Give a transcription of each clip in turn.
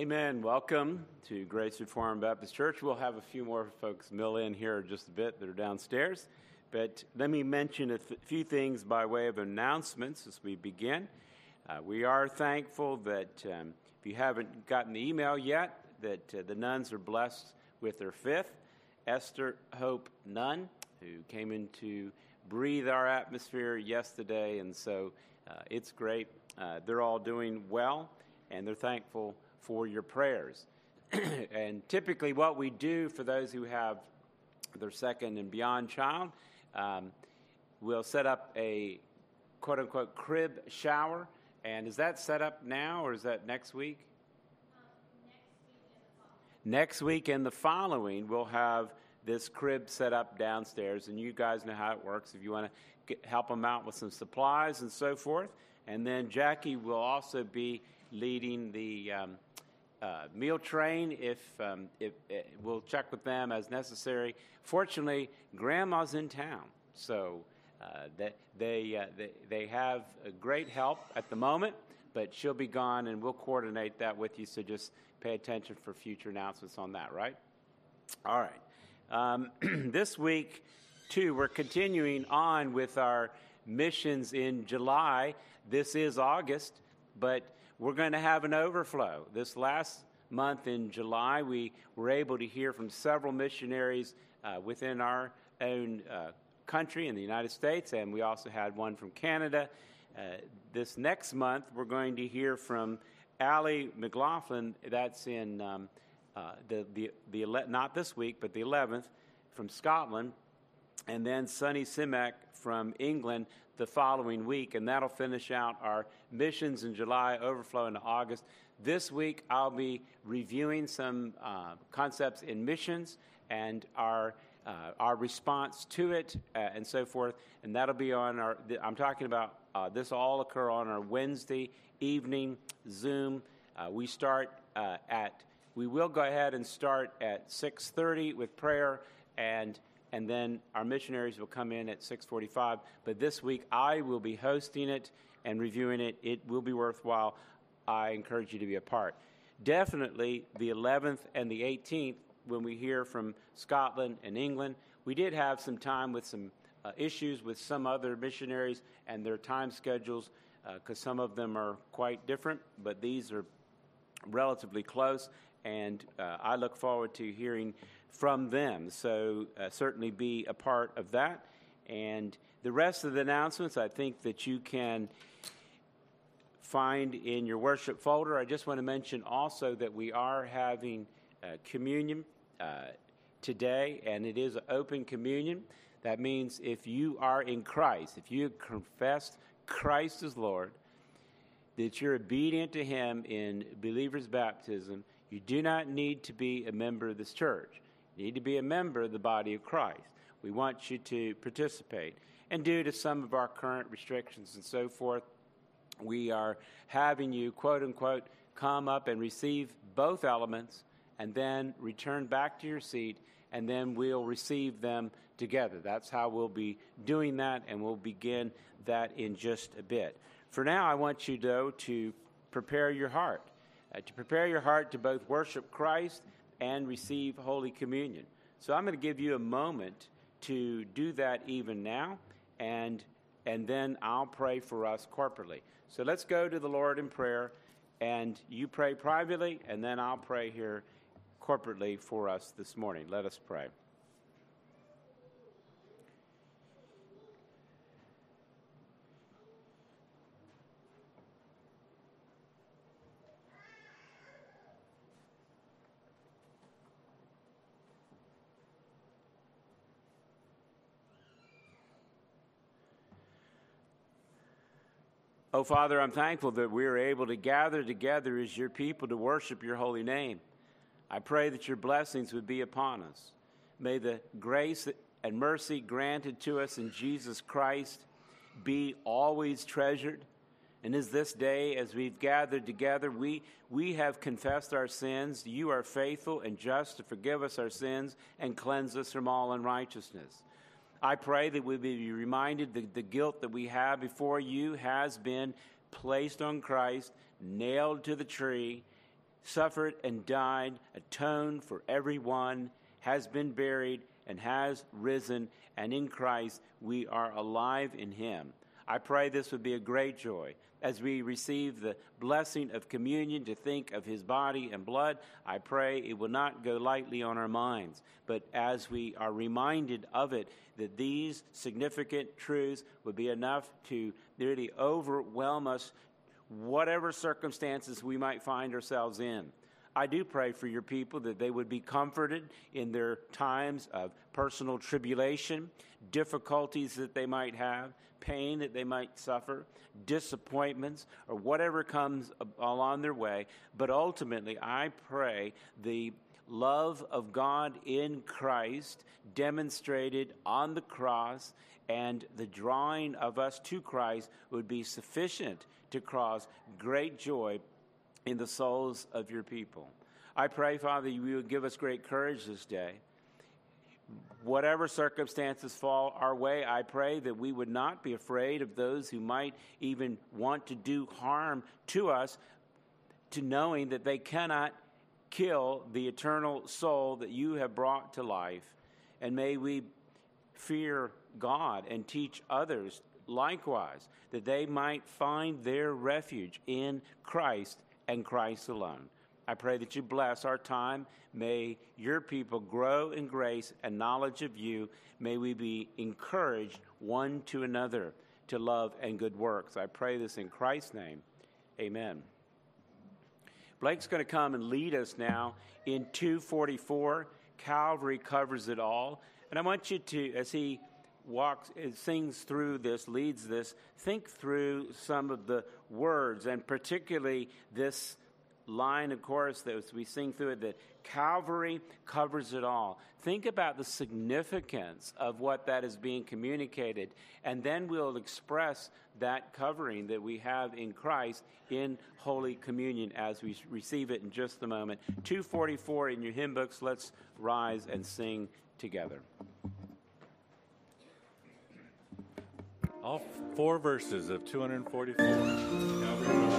Amen. Welcome to Grace Reformed Baptist Church. We'll have a few more folks mill in here just a bit that are downstairs. But let me mention a th- few things by way of announcements as we begin. Uh, we are thankful that um, if you haven't gotten the email yet, that uh, the nuns are blessed with their fifth, Esther Hope Nun, who came in to breathe our atmosphere yesterday. And so uh, it's great. Uh, they're all doing well, and they're thankful for your prayers. and typically, what we do for those who have their second and beyond child, um, we'll set up a quote unquote crib shower. And is that set up now or is that next week? next week and the following, we'll have this crib set up downstairs, and you guys know how it works. If you want to help them out with some supplies and so forth, and then Jackie will also be leading the um, uh, meal train if, um, if, if, uh, we'll check with them as necessary. Fortunately, Grandma's in town, so uh, that they, uh, they they have great help at the moment, but she'll be gone, and we'll coordinate that with you. So just pay attention for future announcements on that. Right? All right. Um, this week, too, we're continuing on with our missions in July. This is August, but we're going to have an overflow. This last month in July, we were able to hear from several missionaries uh, within our own uh, country in the United States, and we also had one from Canada. Uh, this next month, we're going to hear from Allie McLaughlin. That's in um, uh, the, the, the, not this week, but the 11th from Scotland, and then Sunny Simek from England the following week, and that'll finish out our missions in July, overflow into August. This week, I'll be reviewing some uh, concepts in missions and our uh, our response to it uh, and so forth, and that'll be on our. I'm talking about uh, this all occur on our Wednesday evening Zoom. Uh, we start uh, at. We will go ahead and start at 6:30 with prayer and and then our missionaries will come in at 6:45. But this week I will be hosting it and reviewing it. It will be worthwhile. I encourage you to be a part. Definitely the 11th and the 18th when we hear from Scotland and England. We did have some time with some uh, issues with some other missionaries and their time schedules because uh, some of them are quite different, but these are relatively close. And uh, I look forward to hearing from them. So uh, certainly be a part of that. And the rest of the announcements, I think that you can find in your worship folder. I just want to mention also that we are having uh, communion uh, today, and it is open communion. That means if you are in Christ, if you confess Christ as Lord, that you're obedient to Him in believer's baptism, you do not need to be a member of this church. You need to be a member of the body of Christ. We want you to participate. And due to some of our current restrictions and so forth, we are having you, quote unquote, come up and receive both elements and then return back to your seat, and then we'll receive them together. That's how we'll be doing that, and we'll begin that in just a bit. For now, I want you, though, to prepare your heart, uh, to prepare your heart to both worship Christ and receive Holy Communion. So I'm going to give you a moment to do that even now, and, and then I'll pray for us corporately. So let's go to the Lord in prayer, and you pray privately, and then I'll pray here corporately for us this morning. Let us pray. Oh, Father, I'm thankful that we are able to gather together as your people to worship your holy name. I pray that your blessings would be upon us. May the grace and mercy granted to us in Jesus Christ be always treasured. And as this day, as we've gathered together, we, we have confessed our sins. You are faithful and just to forgive us our sins and cleanse us from all unrighteousness. I pray that we be reminded that the guilt that we have before you has been placed on Christ, nailed to the tree, suffered and died, atoned for everyone, has been buried, and has risen, and in Christ we are alive in him. I pray this would be a great joy as we receive the blessing of communion to think of his body and blood. I pray it will not go lightly on our minds, but as we are reminded of it, that these significant truths would be enough to really overwhelm us, whatever circumstances we might find ourselves in. I do pray for your people that they would be comforted in their times of personal tribulation, difficulties that they might have, pain that they might suffer, disappointments, or whatever comes along their way. But ultimately, I pray the love of God in Christ demonstrated on the cross and the drawing of us to Christ would be sufficient to cause great joy in the souls of your people. I pray, Father, you will give us great courage this day. Whatever circumstances fall our way, I pray that we would not be afraid of those who might even want to do harm to us, to knowing that they cannot kill the eternal soul that you have brought to life. And may we fear God and teach others likewise, that they might find their refuge in Christ and Christ alone. I pray that you bless our time. May your people grow in grace and knowledge of you. May we be encouraged one to another to love and good works. I pray this in Christ's name. Amen. Blake's going to come and lead us now in 244. Calvary covers it all. And I want you to, as he walks, uh, sings through this, leads this, think through some of the words, and particularly this line of chorus that we sing through it that Calvary covers it all. Think about the significance of what that is being communicated, and then we'll express that covering that we have in Christ in Holy Communion as we receive it in just a moment. 244 in your hymn books. Let's rise and sing together. All four verses of 244.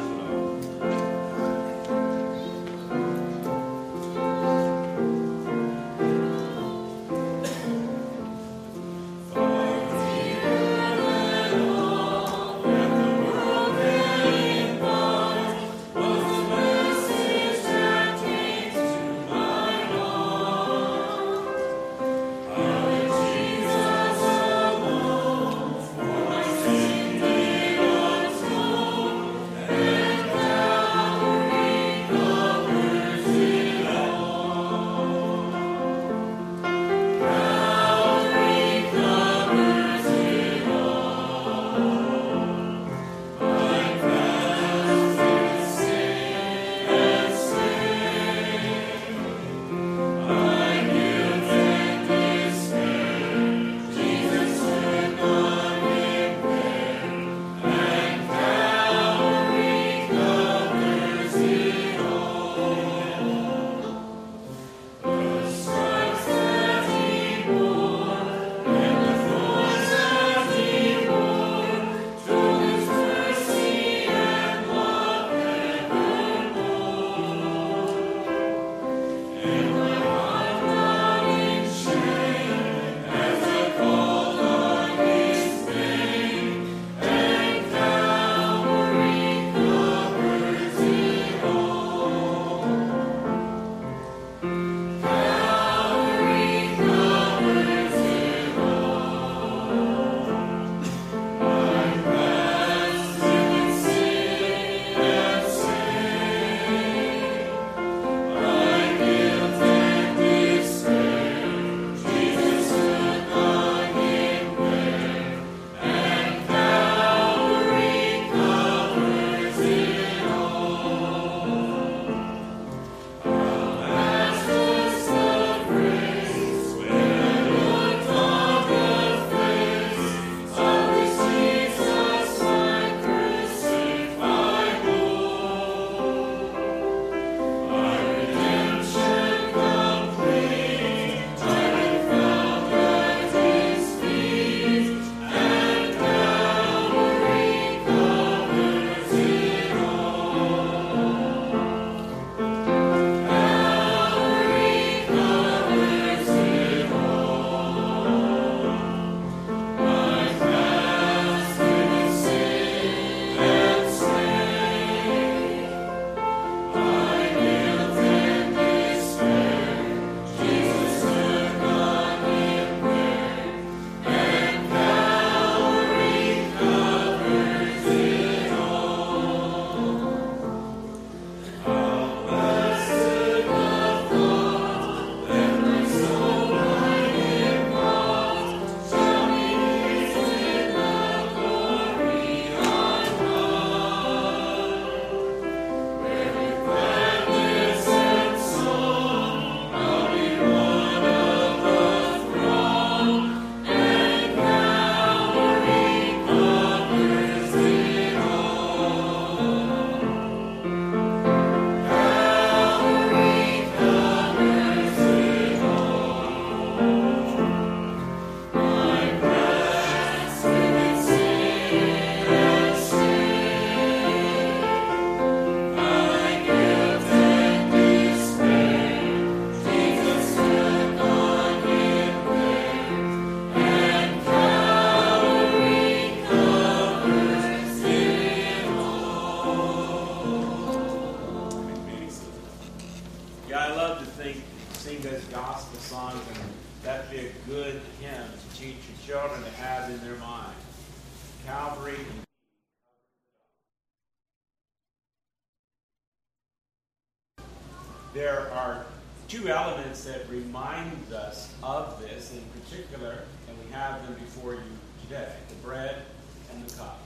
Two elements that remind us of this in particular, and we have them before you today the bread and the cup.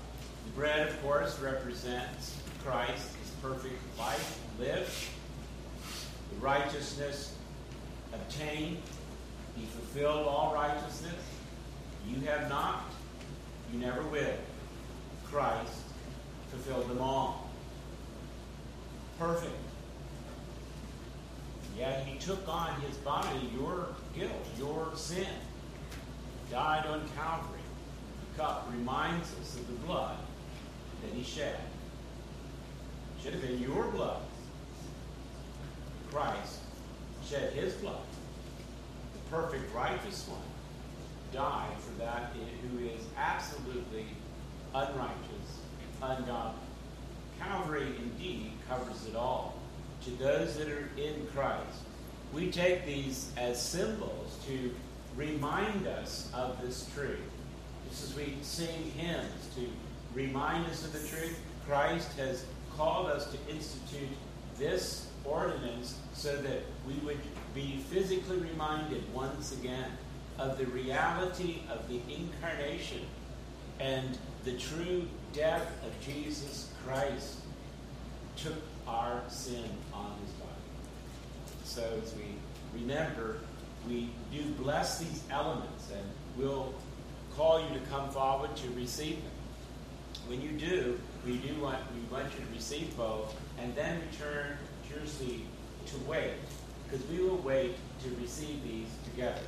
The bread, of course, represents Christ, his perfect life lived, the righteousness obtained. He fulfilled all righteousness. You have not, you never will. Christ fulfilled them all. Perfect. Yet he took on his body your guilt, your sin. Died on Calvary. The cup reminds us of the blood that he shed. It Should have been your blood. Christ shed his blood. The perfect righteous one died for that who is absolutely unrighteous, ungodly. Calvary indeed covers it all to those that are in Christ. We take these as symbols to remind us of this truth. Just as we sing hymns to remind us of the truth, Christ has called us to institute this ordinance so that we would be physically reminded once again of the reality of the incarnation and the true death of Jesus Christ took our sin on his body. So as we remember, we do bless these elements and we'll call you to come forward to receive them. When you do, we do want we want you to receive both and then return to your seat to wait. Because we will wait to receive these together.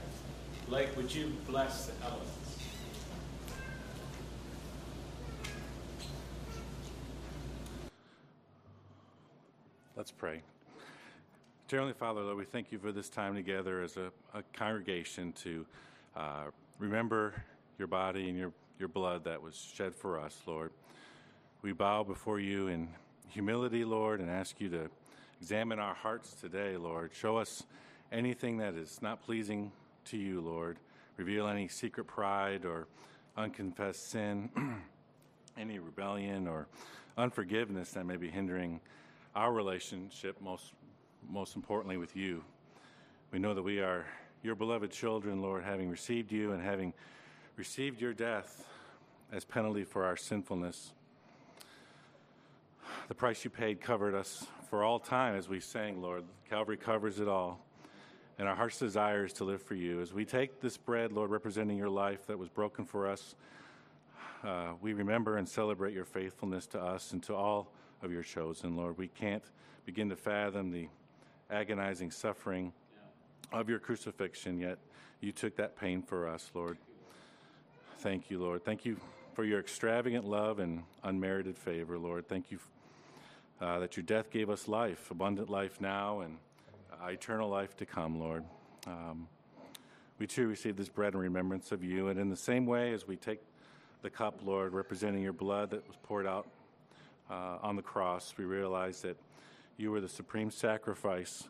Blake, would you bless the elements? Let's pray. Dear Heavenly Father, Lord, we thank you for this time together as a, a congregation to uh, remember your body and your, your blood that was shed for us, Lord. We bow before you in humility, Lord, and ask you to examine our hearts today, Lord. Show us anything that is not pleasing to you, Lord. Reveal any secret pride or unconfessed sin, any rebellion or unforgiveness that may be hindering our relationship, most, most importantly with you. We know that we are your beloved children, Lord, having received you and having received your death as penalty for our sinfulness. The price you paid covered us for all time, as we sang, Lord. Calvary covers it all. And our heart's desire is to live for you. As we take this bread, Lord, representing your life that was broken for us, uh, we remember and celebrate your faithfulness to us and to all of your chosen, Lord. We can't begin to fathom the agonizing suffering of your crucifixion, yet you took that pain for us, Lord. Thank you, Lord. Thank you for your extravagant love and unmerited favor, Lord. Thank you uh, that your death gave us life, abundant life now, and uh, eternal life to come, Lord. Um, we too receive this bread in remembrance of you, and in the same way as we take the cup, Lord, representing your blood that was poured out uh, on the cross, we realize that you were the supreme sacrifice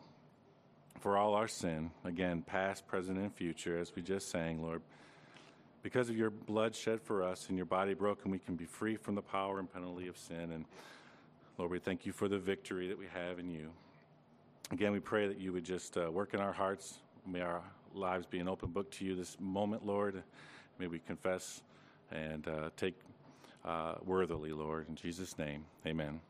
for all our sin, again, past, present, and future, as we just sang, Lord. Because of your blood shed for us and your body broken, we can be free from the power and penalty of sin. And Lord, we thank you for the victory that we have in you. Again, we pray that you would just uh, work in our hearts. May our lives be an open book to you this moment, Lord. May we confess and uh, take uh, worthily, Lord. In Jesus' name, amen.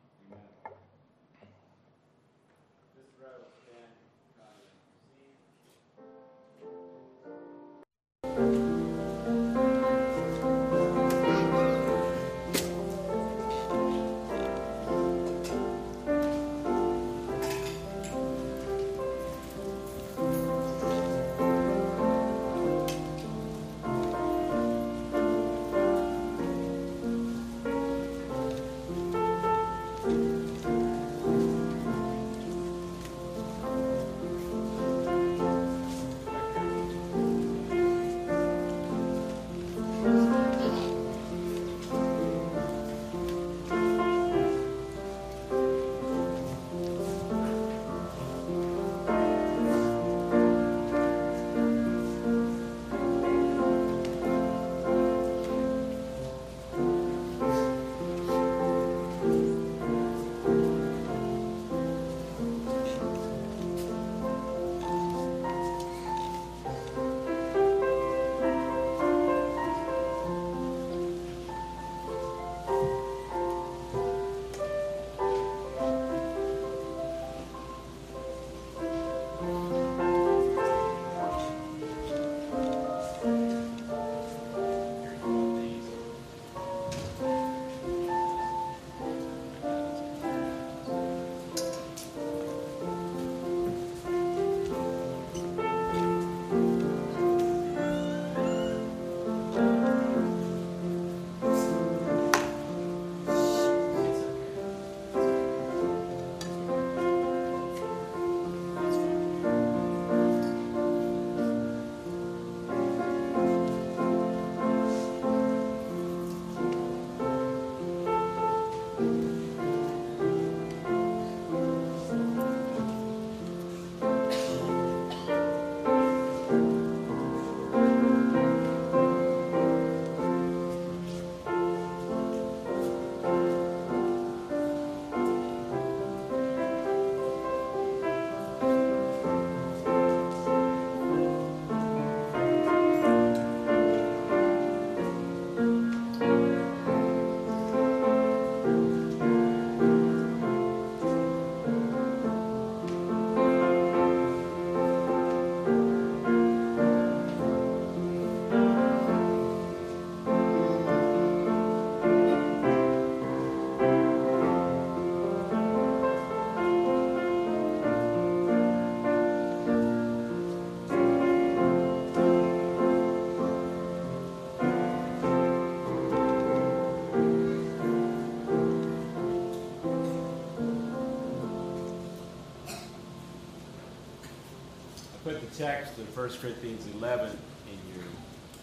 Text of 1 Corinthians 11 in your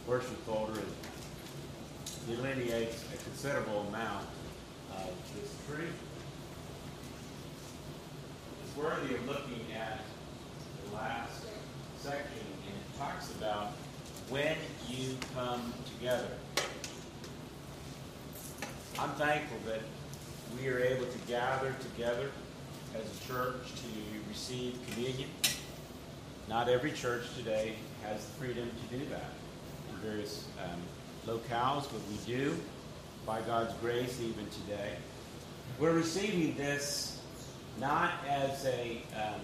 worship folder it delineates a considerable amount of this tree. It's worthy of looking at the last section, and it talks about when you come together. I'm thankful that we are able to gather together as a church to receive communion. Not every church today has the freedom to do that in various um, locales, but we do, by God's grace, even today. We're receiving this not as a um,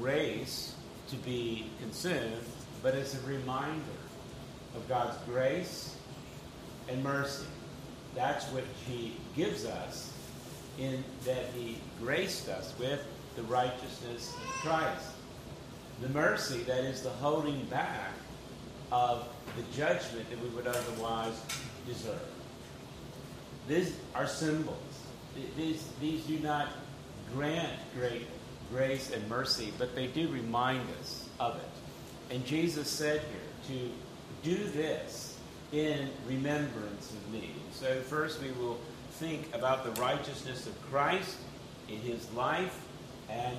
grace to be consumed, but as a reminder of God's grace and mercy. That's what He gives us in that He graced us with the righteousness of Christ. The mercy that is the holding back of the judgment that we would otherwise deserve. These are symbols. These, these do not grant great grace and mercy, but they do remind us of it. And Jesus said here to do this in remembrance of me. So, first we will think about the righteousness of Christ in his life and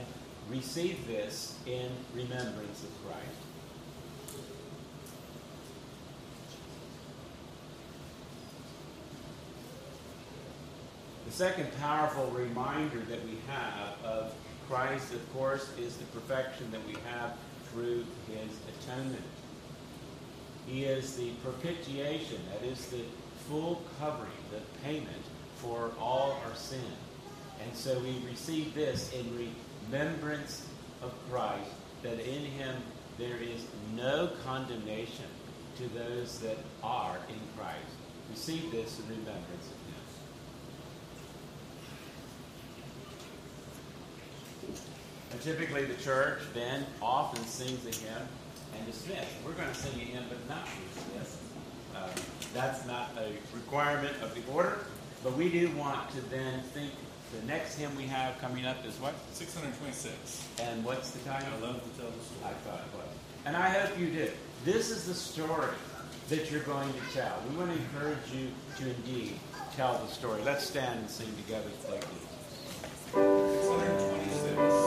receive this in remembrance of Christ. The second powerful reminder that we have of Christ, of course, is the perfection that we have through his atonement. He is the propitiation, that is the full covering, the payment for all our sin. And so we receive this in remembrance of Christ, that in him there is no condemnation to those that are in Christ. Receive this in remembrance of him. And typically the church then often sings a hymn and dismiss. We're going to sing a hymn but not dismiss. Uh, that's not a requirement of the order, but we do want to then think the next hymn we have coming up is what? 626. And what's the title? I love to tell the story. I thought it was. And I hope you did. This is the story that you're going to tell. We want to encourage you to indeed tell the story. Let's stand and sing together like this. 626.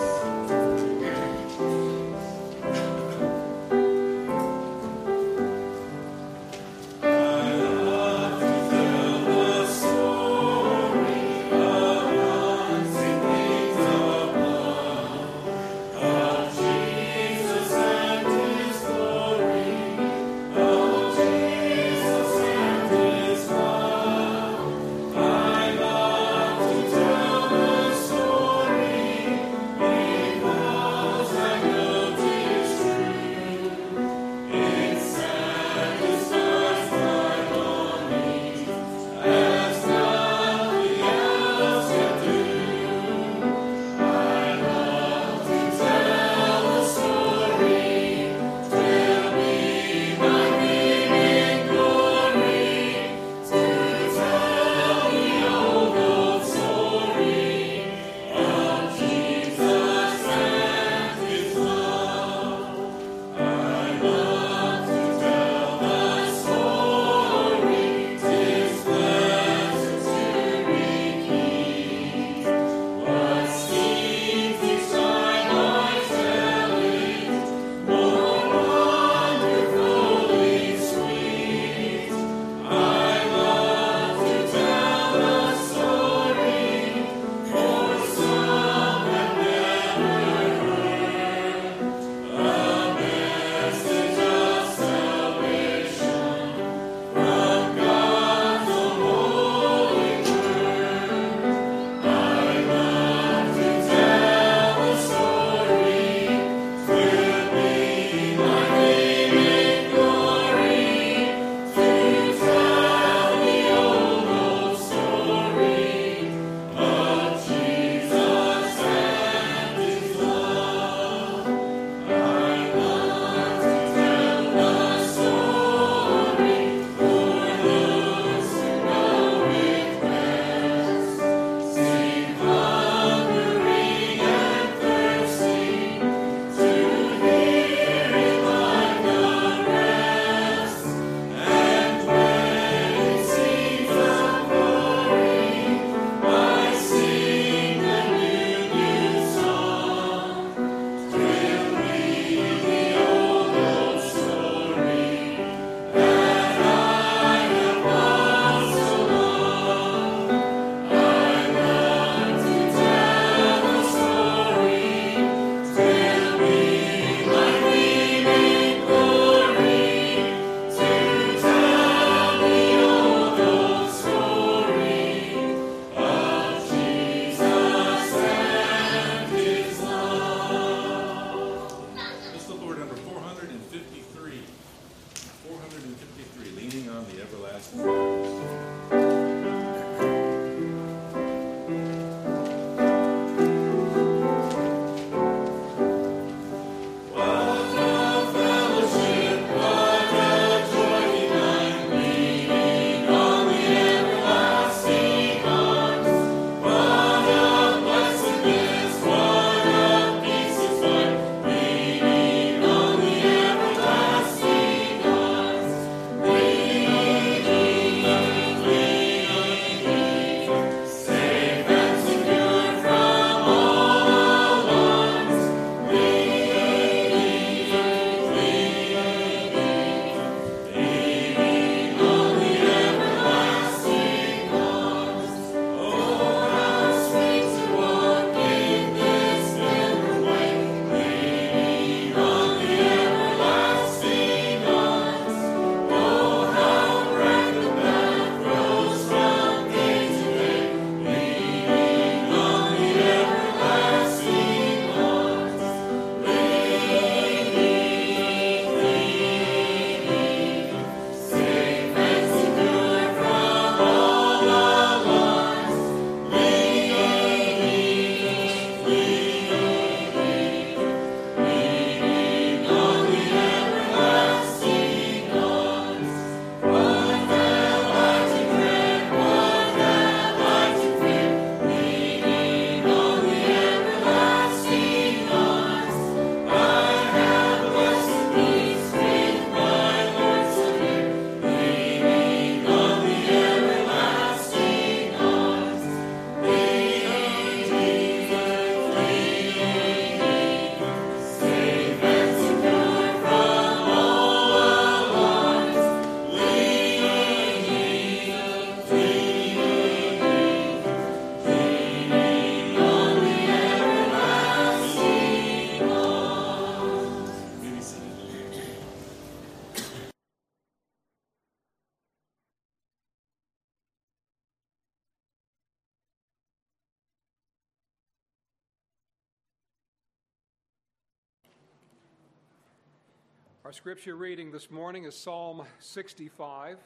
Our scripture reading this morning is Psalm 65.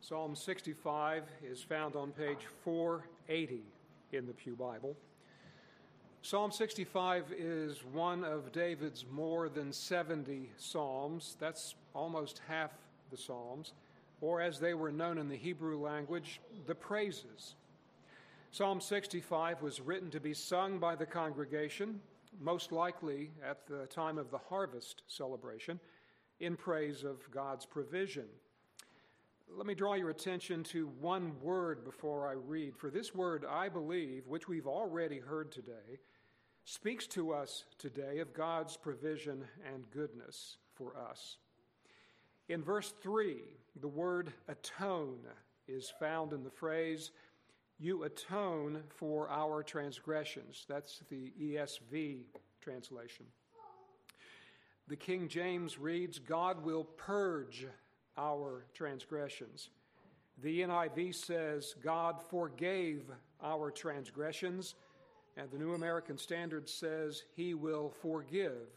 Psalm 65 is found on page 480 in the Pew Bible. Psalm 65 is one of David's more than 70 psalms. That's almost half the psalms, or as they were known in the Hebrew language, the praises. Psalm 65 was written to be sung by the congregation most likely at the time of the harvest celebration, in praise of God's provision. Let me draw your attention to one word before I read. For this word, I believe, which we've already heard today, speaks to us today of God's provision and goodness for us. In verse 3, the word atone is found in the phrase, you atone for our transgressions. That's the ESV translation. The King James reads, God will purge our transgressions. The NIV says, God forgave our transgressions. And the New American Standard says, He will forgive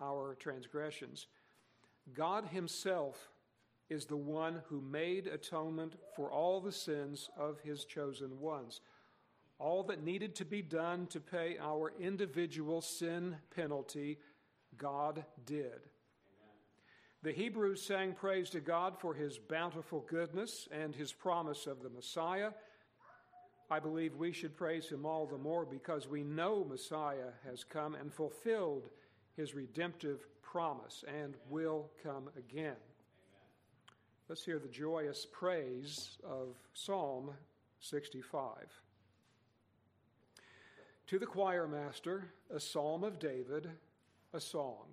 our transgressions. God Himself is the one who made atonement for all the sins of his chosen ones. All that needed to be done to pay our individual sin penalty, God did. The Hebrews sang praise to God for his bountiful goodness and his promise of the Messiah. I believe we should praise him all the more because we know Messiah has come and fulfilled his redemptive promise and will come again. Let's hear the joyous praise of Psalm 65. To the choir master, a psalm of David, a song.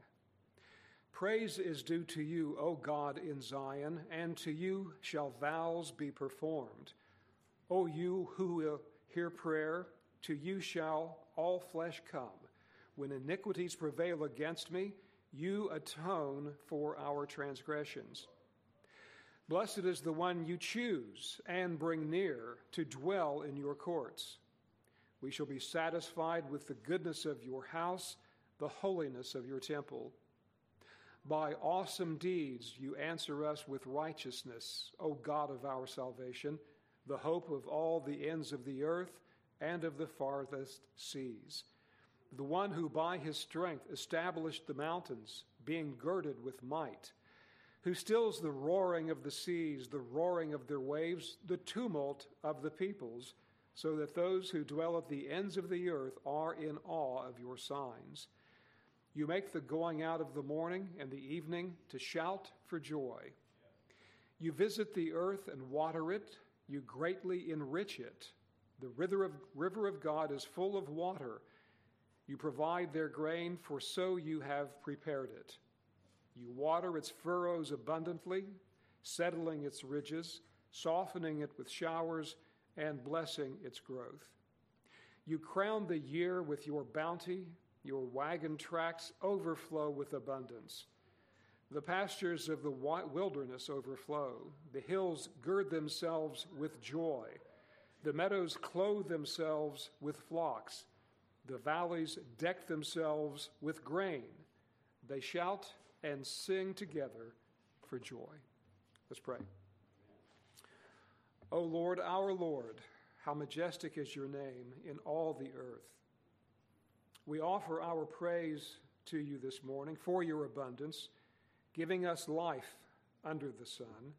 Praise is due to you, O God in Zion, and to you shall vows be performed. O you who will hear prayer, to you shall all flesh come. When iniquities prevail against me, you atone for our transgressions. Blessed is the one you choose and bring near to dwell in your courts. We shall be satisfied with the goodness of your house, the holiness of your temple. By awesome deeds you answer us with righteousness, O God of our salvation, the hope of all the ends of the earth and of the farthest seas. The one who by his strength established the mountains, being girded with might, who stills the roaring of the seas, the roaring of their waves, the tumult of the peoples, so that those who dwell at the ends of the earth are in awe of your signs. You make the going out of the morning and the evening to shout for joy. You visit the earth and water it, you greatly enrich it. The river of, river of God is full of water. You provide their grain, for so you have prepared it. You water its furrows abundantly, settling its ridges, softening it with showers, and blessing its growth. You crown the year with your bounty your wagon tracks overflow with abundance. The pastures of the wilderness overflow. The hills gird themselves with joy. The meadows clothe themselves with flocks. The valleys deck themselves with grain. They shout and sing together for joy. Let's pray. O Lord, our Lord, how majestic is your name in all the earth. We offer our praise to you this morning for your abundance, giving us life under the sun,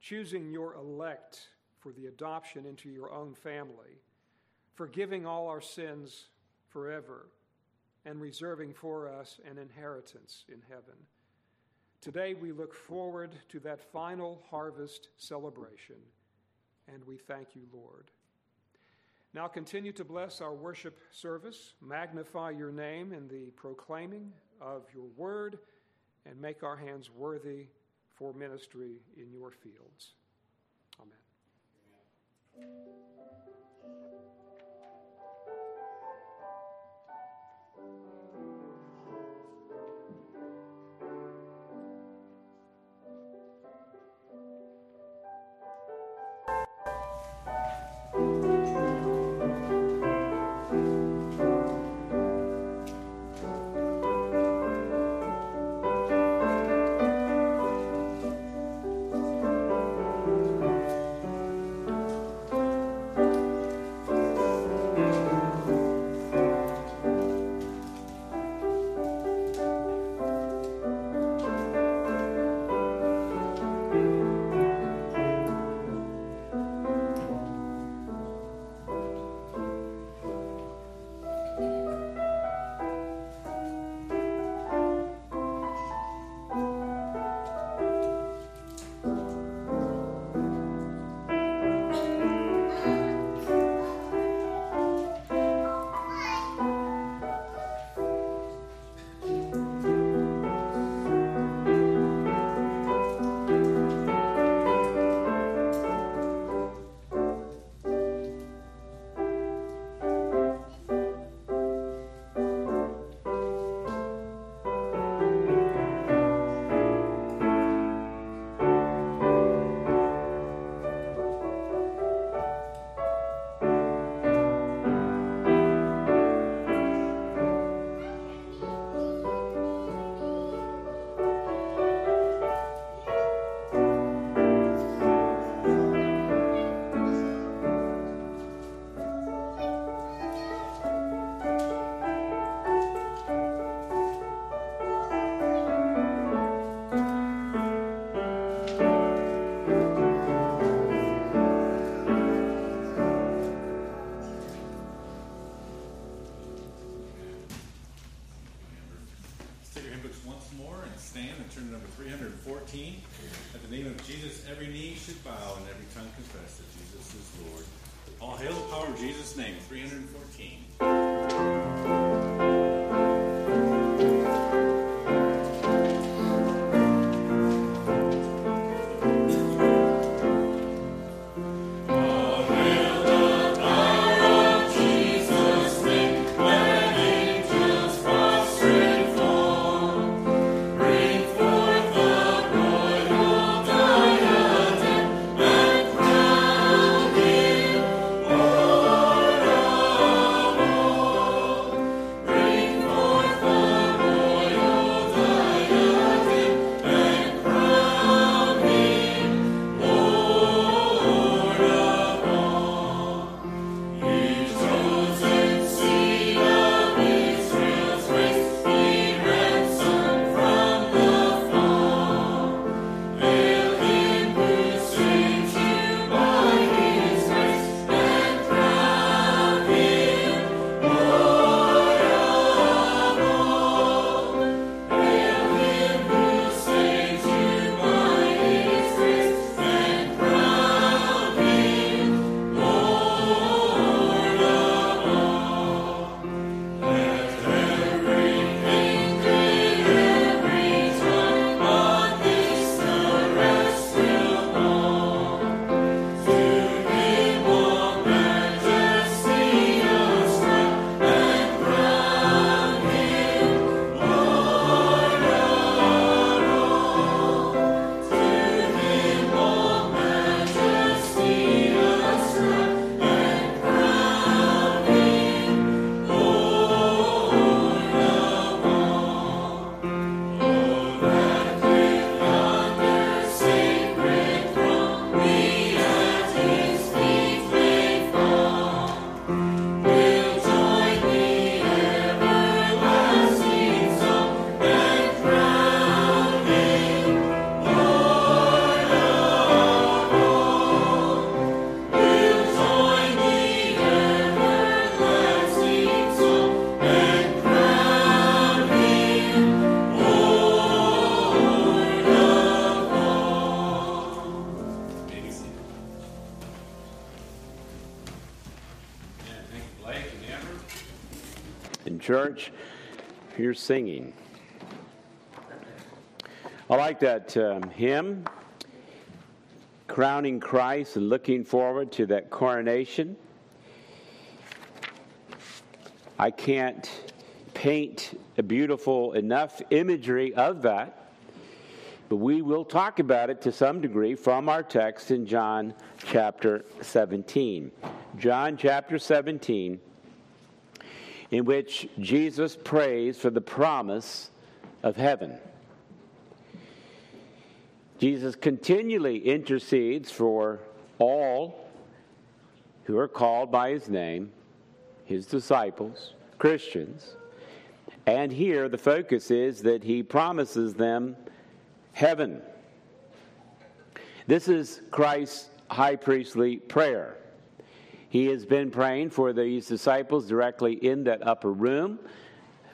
choosing your elect for the adoption into your own family, forgiving all our sins forever, and reserving for us an inheritance in heaven. Today we look forward to that final harvest celebration, and we thank you, Lord. Now continue to bless our worship service, magnify your name in the proclaiming of your word, and make our hands worthy for ministry in your fields. Amen. listening. Church. You're singing. I like that um, hymn, crowning Christ and looking forward to that coronation. I can't paint a beautiful enough imagery of that, but we will talk about it to some degree from our text in John chapter 17. John chapter 17 in which Jesus prays for the promise of heaven. Jesus continually intercedes for all who are called by his name, his disciples, Christians. And here the focus is that he promises them heaven. This is Christ's high priestly prayer. He has been praying for these disciples directly in that upper room,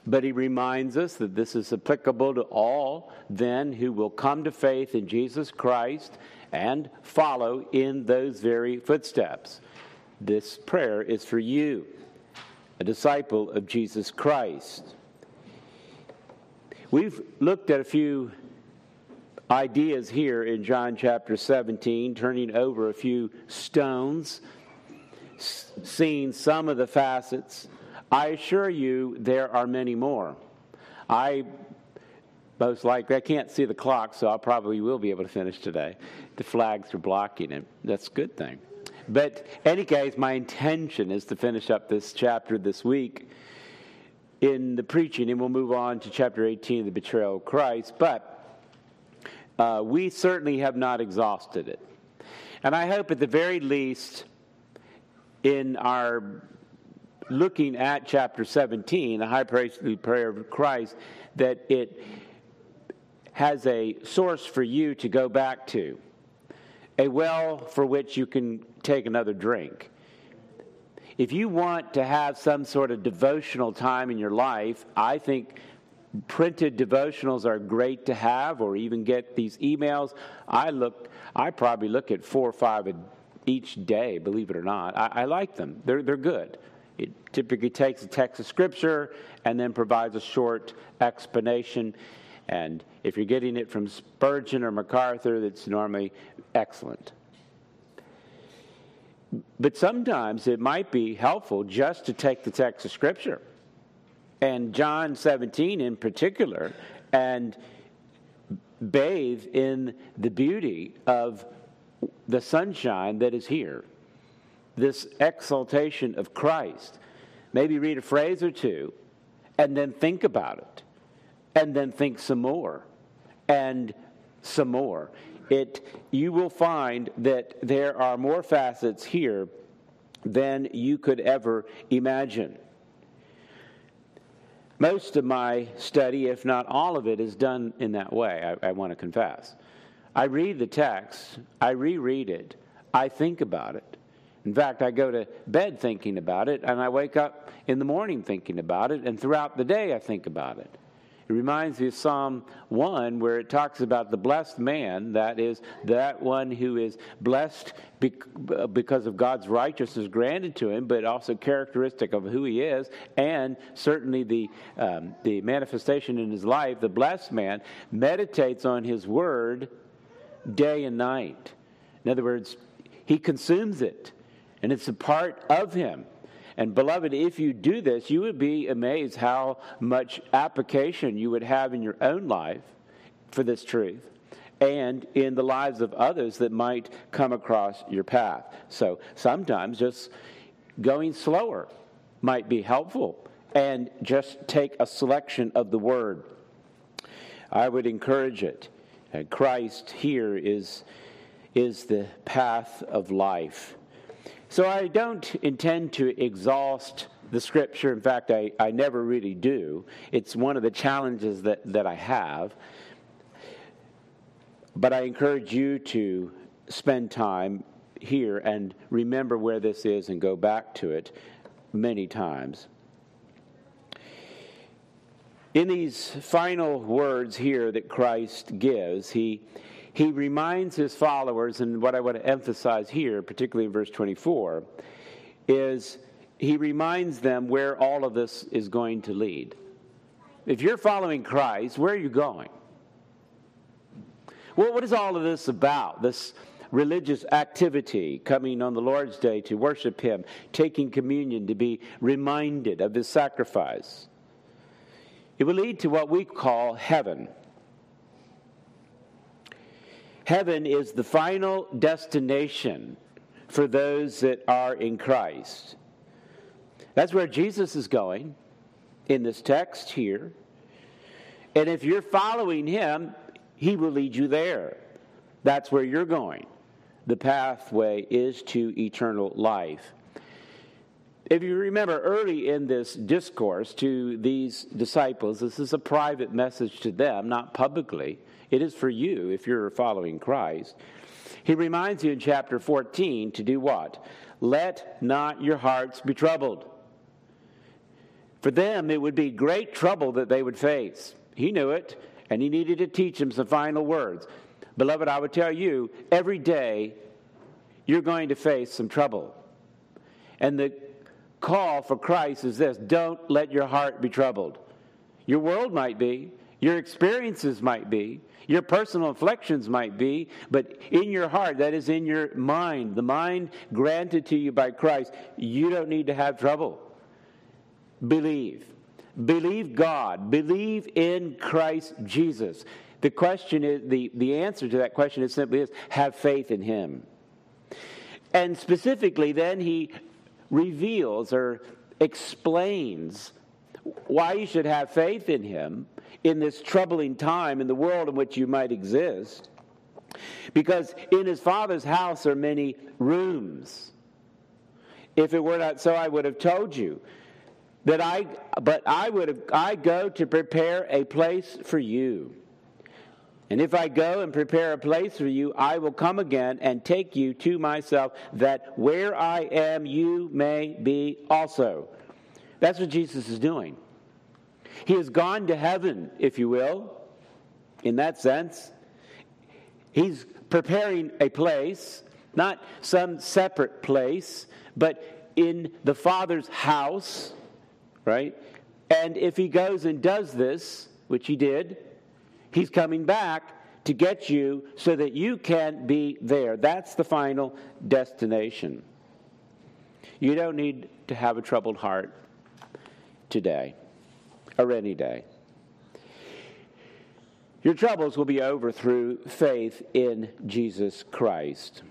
but he reminds us that this is applicable to all then who will come to faith in Jesus Christ and follow in those very footsteps. This prayer is for you, a disciple of Jesus Christ. We've looked at a few ideas here in John chapter 17, turning over a few stones seen some of the facets. I assure you, there are many more. I most likely, I can't see the clock, so I probably will be able to finish today. The flags are blocking it. That's a good thing. But, any case, my intention is to finish up this chapter this week in the preaching, and we'll move on to chapter 18, the betrayal of Christ. But uh, we certainly have not exhausted it. And I hope at the very least in our looking at chapter 17, the high priestly prayer of Christ, that it has a source for you to go back to, a well for which you can take another drink. If you want to have some sort of devotional time in your life, I think printed devotionals are great to have or even get these emails. I look I probably look at four or five a each day, believe it or not. I, I like them, they're, they're good. It typically takes a text of Scripture and then provides a short explanation. And if you're getting it from Spurgeon or MacArthur, that's normally excellent. But sometimes it might be helpful just to take the text of Scripture, and John 17 in particular, and bathe in the beauty of the sunshine that is here, this exaltation of Christ. Maybe read a phrase or two and then think about it, and then think some more, and some more. It, you will find that there are more facets here than you could ever imagine. Most of my study, if not all of it, is done in that way, I, I want to confess. I read the text, I reread it, I think about it. In fact, I go to bed thinking about it, and I wake up in the morning thinking about it, and throughout the day I think about it. It reminds me of Psalm 1, where it talks about the blessed man, that is, that one who is blessed because of God's righteousness granted to him, but also characteristic of who he is, and certainly the, um, the manifestation in his life. The blessed man meditates on his word day and night. In other words, he consumes it, and it's a part of him. And beloved, if you do this, you would be amazed how much application you would have in your own life for this truth and in the lives of others that might come across your path. So sometimes just going slower might be helpful and just take a selection of the word. I would encourage it. Uh, Christ here is, is the path of life. So I don't intend to exhaust the scripture. In fact, I, I never really do. It's one of the challenges that, that I have. But I encourage you to spend time here and remember where this is and go back to it many times. In these final words here that Christ gives, he, he reminds his followers, and what I want to emphasize here, particularly in verse 24, is he reminds them where all of this is going to lead. If you're following Christ, where are you going? Well, what is all of this about? This religious activity, coming on the Lord's Day to worship Him, taking communion to be reminded of His sacrifice. It will lead to what we call heaven. Heaven is the final destination for those that are in Christ. That's where Jesus is going in this text here. And if you're following him, he will lead you there. That's where you're going. The pathway is to eternal life. If you remember early in this discourse to these disciples, this is a private message to them, not publicly. It is for you if you're following Christ. He reminds you in chapter 14 to do what? Let not your hearts be troubled. For them, it would be great trouble that they would face. He knew it, and he needed to teach them some final words. Beloved, I would tell you, every day you're going to face some trouble. And the call for Christ is this don't let your heart be troubled. Your world might be, your experiences might be, your personal afflictions might be, but in your heart, that is in your mind, the mind granted to you by Christ, you don't need to have trouble believe. Believe God. Believe in Christ Jesus. The question is the, the answer to that question is simply is have faith in him. And specifically, then he reveals or explains why you should have faith in him in this troubling time in the world in which you might exist. Because in his father's house are many rooms. If it were not so, I would have told you that I but I would have, I go to prepare a place for you. And if I go and prepare a place for you, I will come again and take you to myself, that where I am, you may be also. That's what Jesus is doing. He has gone to heaven, if you will, in that sense. He's preparing a place, not some separate place, but in the Father's house right? And if he goes and does this, which he did, he's coming back to get you so that you can be there. That's the final destination. You don't need to have a troubled heart today or any day. Your troubles will be over through faith in Jesus Christ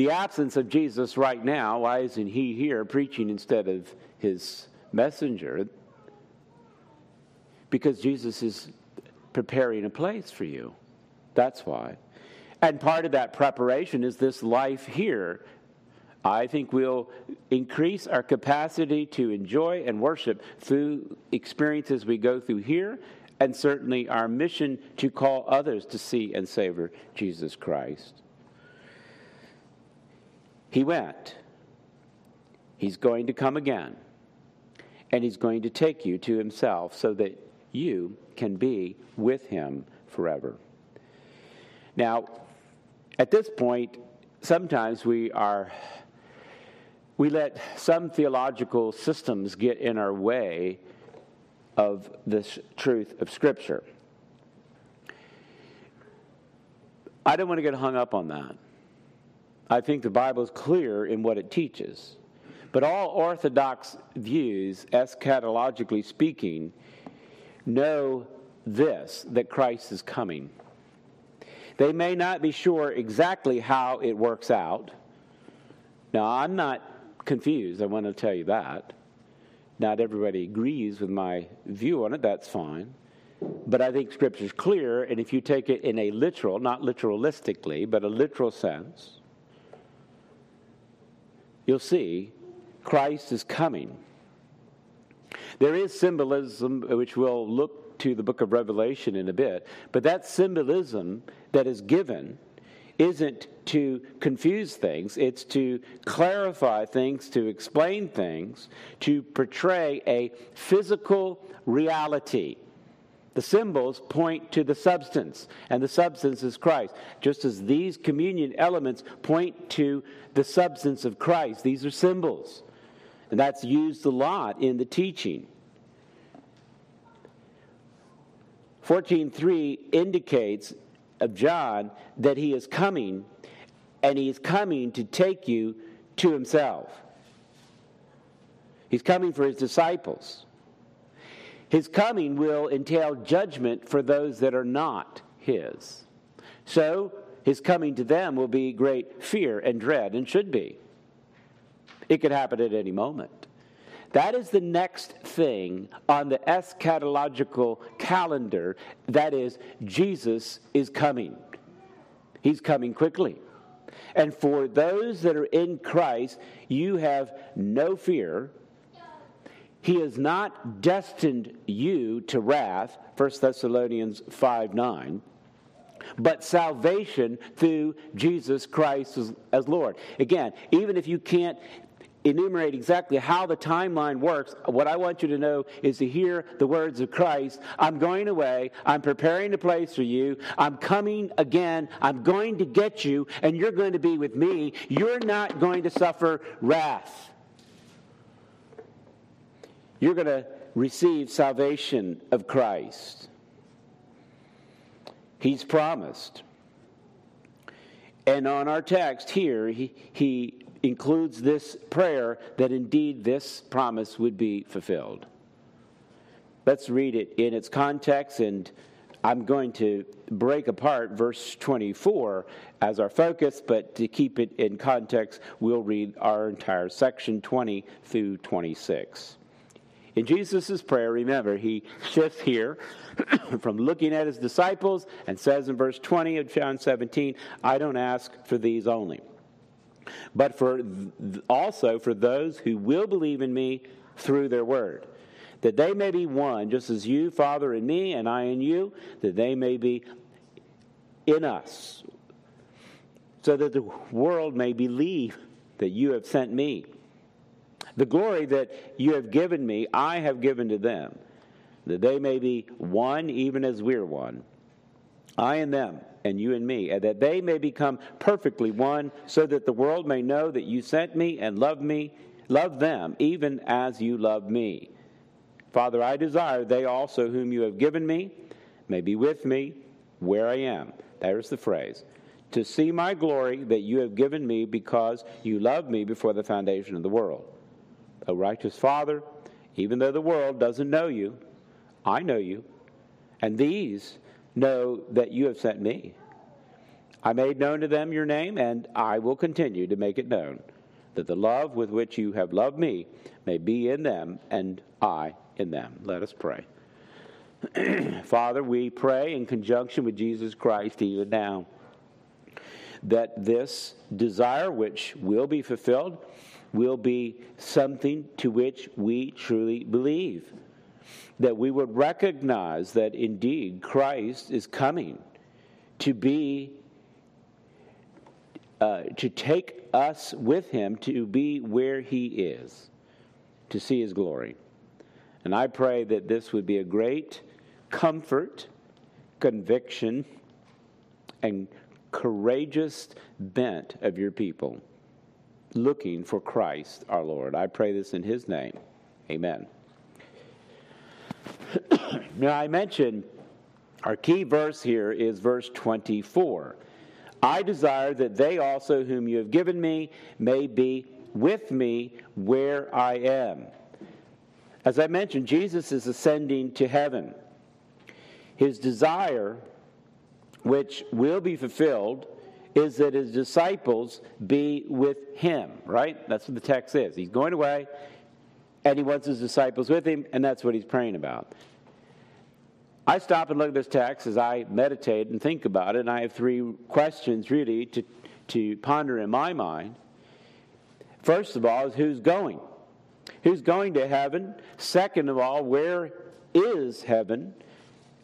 the absence of Jesus right now, why isn't he here preaching instead of his messenger? Because Jesus is preparing a place for you. That's why. And part of that preparation is this life here. I think we'll increase our capacity to enjoy and worship through experiences we go through here, and certainly our mission to call others to see and savor Jesus Christ. He went. He's going to come again. And he's going to take you to himself so that you can be with him forever. Now, at this point, sometimes we are we let some theological systems get in our way of this truth of scripture. I don't want to get hung up on that. I think the Bible is clear in what it teaches. But all Orthodox views, eschatologically speaking, know this that Christ is coming. They may not be sure exactly how it works out. Now, I'm not confused, I want to tell you that. Not everybody agrees with my view on it, that's fine. But I think Scripture's clear, and if you take it in a literal, not literalistically, but a literal sense, you'll see Christ is coming. There is symbolism, uh, which we'll look to the book of Revelation in a bit, but that symbolism that is given isn't to confuse things, it's to clarify things, to explain things, to portray a physical reality. The symbols point to the substance, and the substance is Christ. Just as these communion elements point to the substance of Christ, these are symbols. And that's used a lot in the teaching. 14:3 indicates of John that he is coming and he is coming to take you to himself. He's coming for his disciples. His coming will entail judgment for those that are not his. So, his coming to them will be great fear and dread, and should be. It could happen at any moment. That is the next thing on the eschatological calendar. That is, Jesus is coming. He's coming quickly. And for those that are in Christ, you have no fear he has not destined you to wrath, 1 Thessalonians 5 9, but salvation through Jesus Christ as, as Lord. Again, even if you can't enumerate exactly how the timeline works, what I want you to know is to hear the words of Christ I'm going away, I'm preparing a place for you, I'm coming again, I'm going to get you, and you're going to be with me. You're not going to suffer wrath you're going to receive salvation of Christ. He's promised. And on our text here, he, he includes this prayer that indeed this promise would be fulfilled. Let's read it in its context, and I'm going to break apart verse 24 as our focus, but to keep it in context, we'll read our entire section 20 through 26. In Jesus' prayer, remember, he shifts here from looking at his disciples and says in verse 20 of John 17, I don't ask for these only, but for also for those who will believe in me through their word, that they may be one, just as you, Father, in me, and I in you, that they may be in us, so that the world may believe that you have sent me. The glory that you have given me, I have given to them, that they may be one even as we're one. I and them, and you and me, and that they may become perfectly one, so that the world may know that you sent me and love me, love them, even as you love me. Father, I desire they also whom you have given me may be with me where I am. There's the phrase. To see my glory that you have given me because you loved me before the foundation of the world. O righteous Father, even though the world doesn't know you, I know you, and these know that you have sent me. I made known to them your name, and I will continue to make it known, that the love with which you have loved me may be in them, and I in them. Let us pray. Father, we pray in conjunction with Jesus Christ even now that this desire which will be fulfilled will be something to which we truly believe. That we would recognize that indeed Christ is coming to be, uh, to take us with him to be where he is, to see his glory. And I pray that this would be a great comfort, conviction, and courageous bent of your people looking for Christ our Lord. I pray this in his name. Amen. Now, I mentioned our key verse here is verse 24. I desire that they also, whom you have given me, may be with me where I am. As I mentioned, Jesus is ascending to heaven. His desire, which will be fulfilled, is that his disciples be with him, right? That's what the text is. He's going away, and he wants his disciples with him, and that's what he's praying about. I stop and look at this text as I meditate and think about it, and I have three questions really to, to ponder in my mind. First of all, is who's going? Who's going to heaven? Second of all, where is heaven?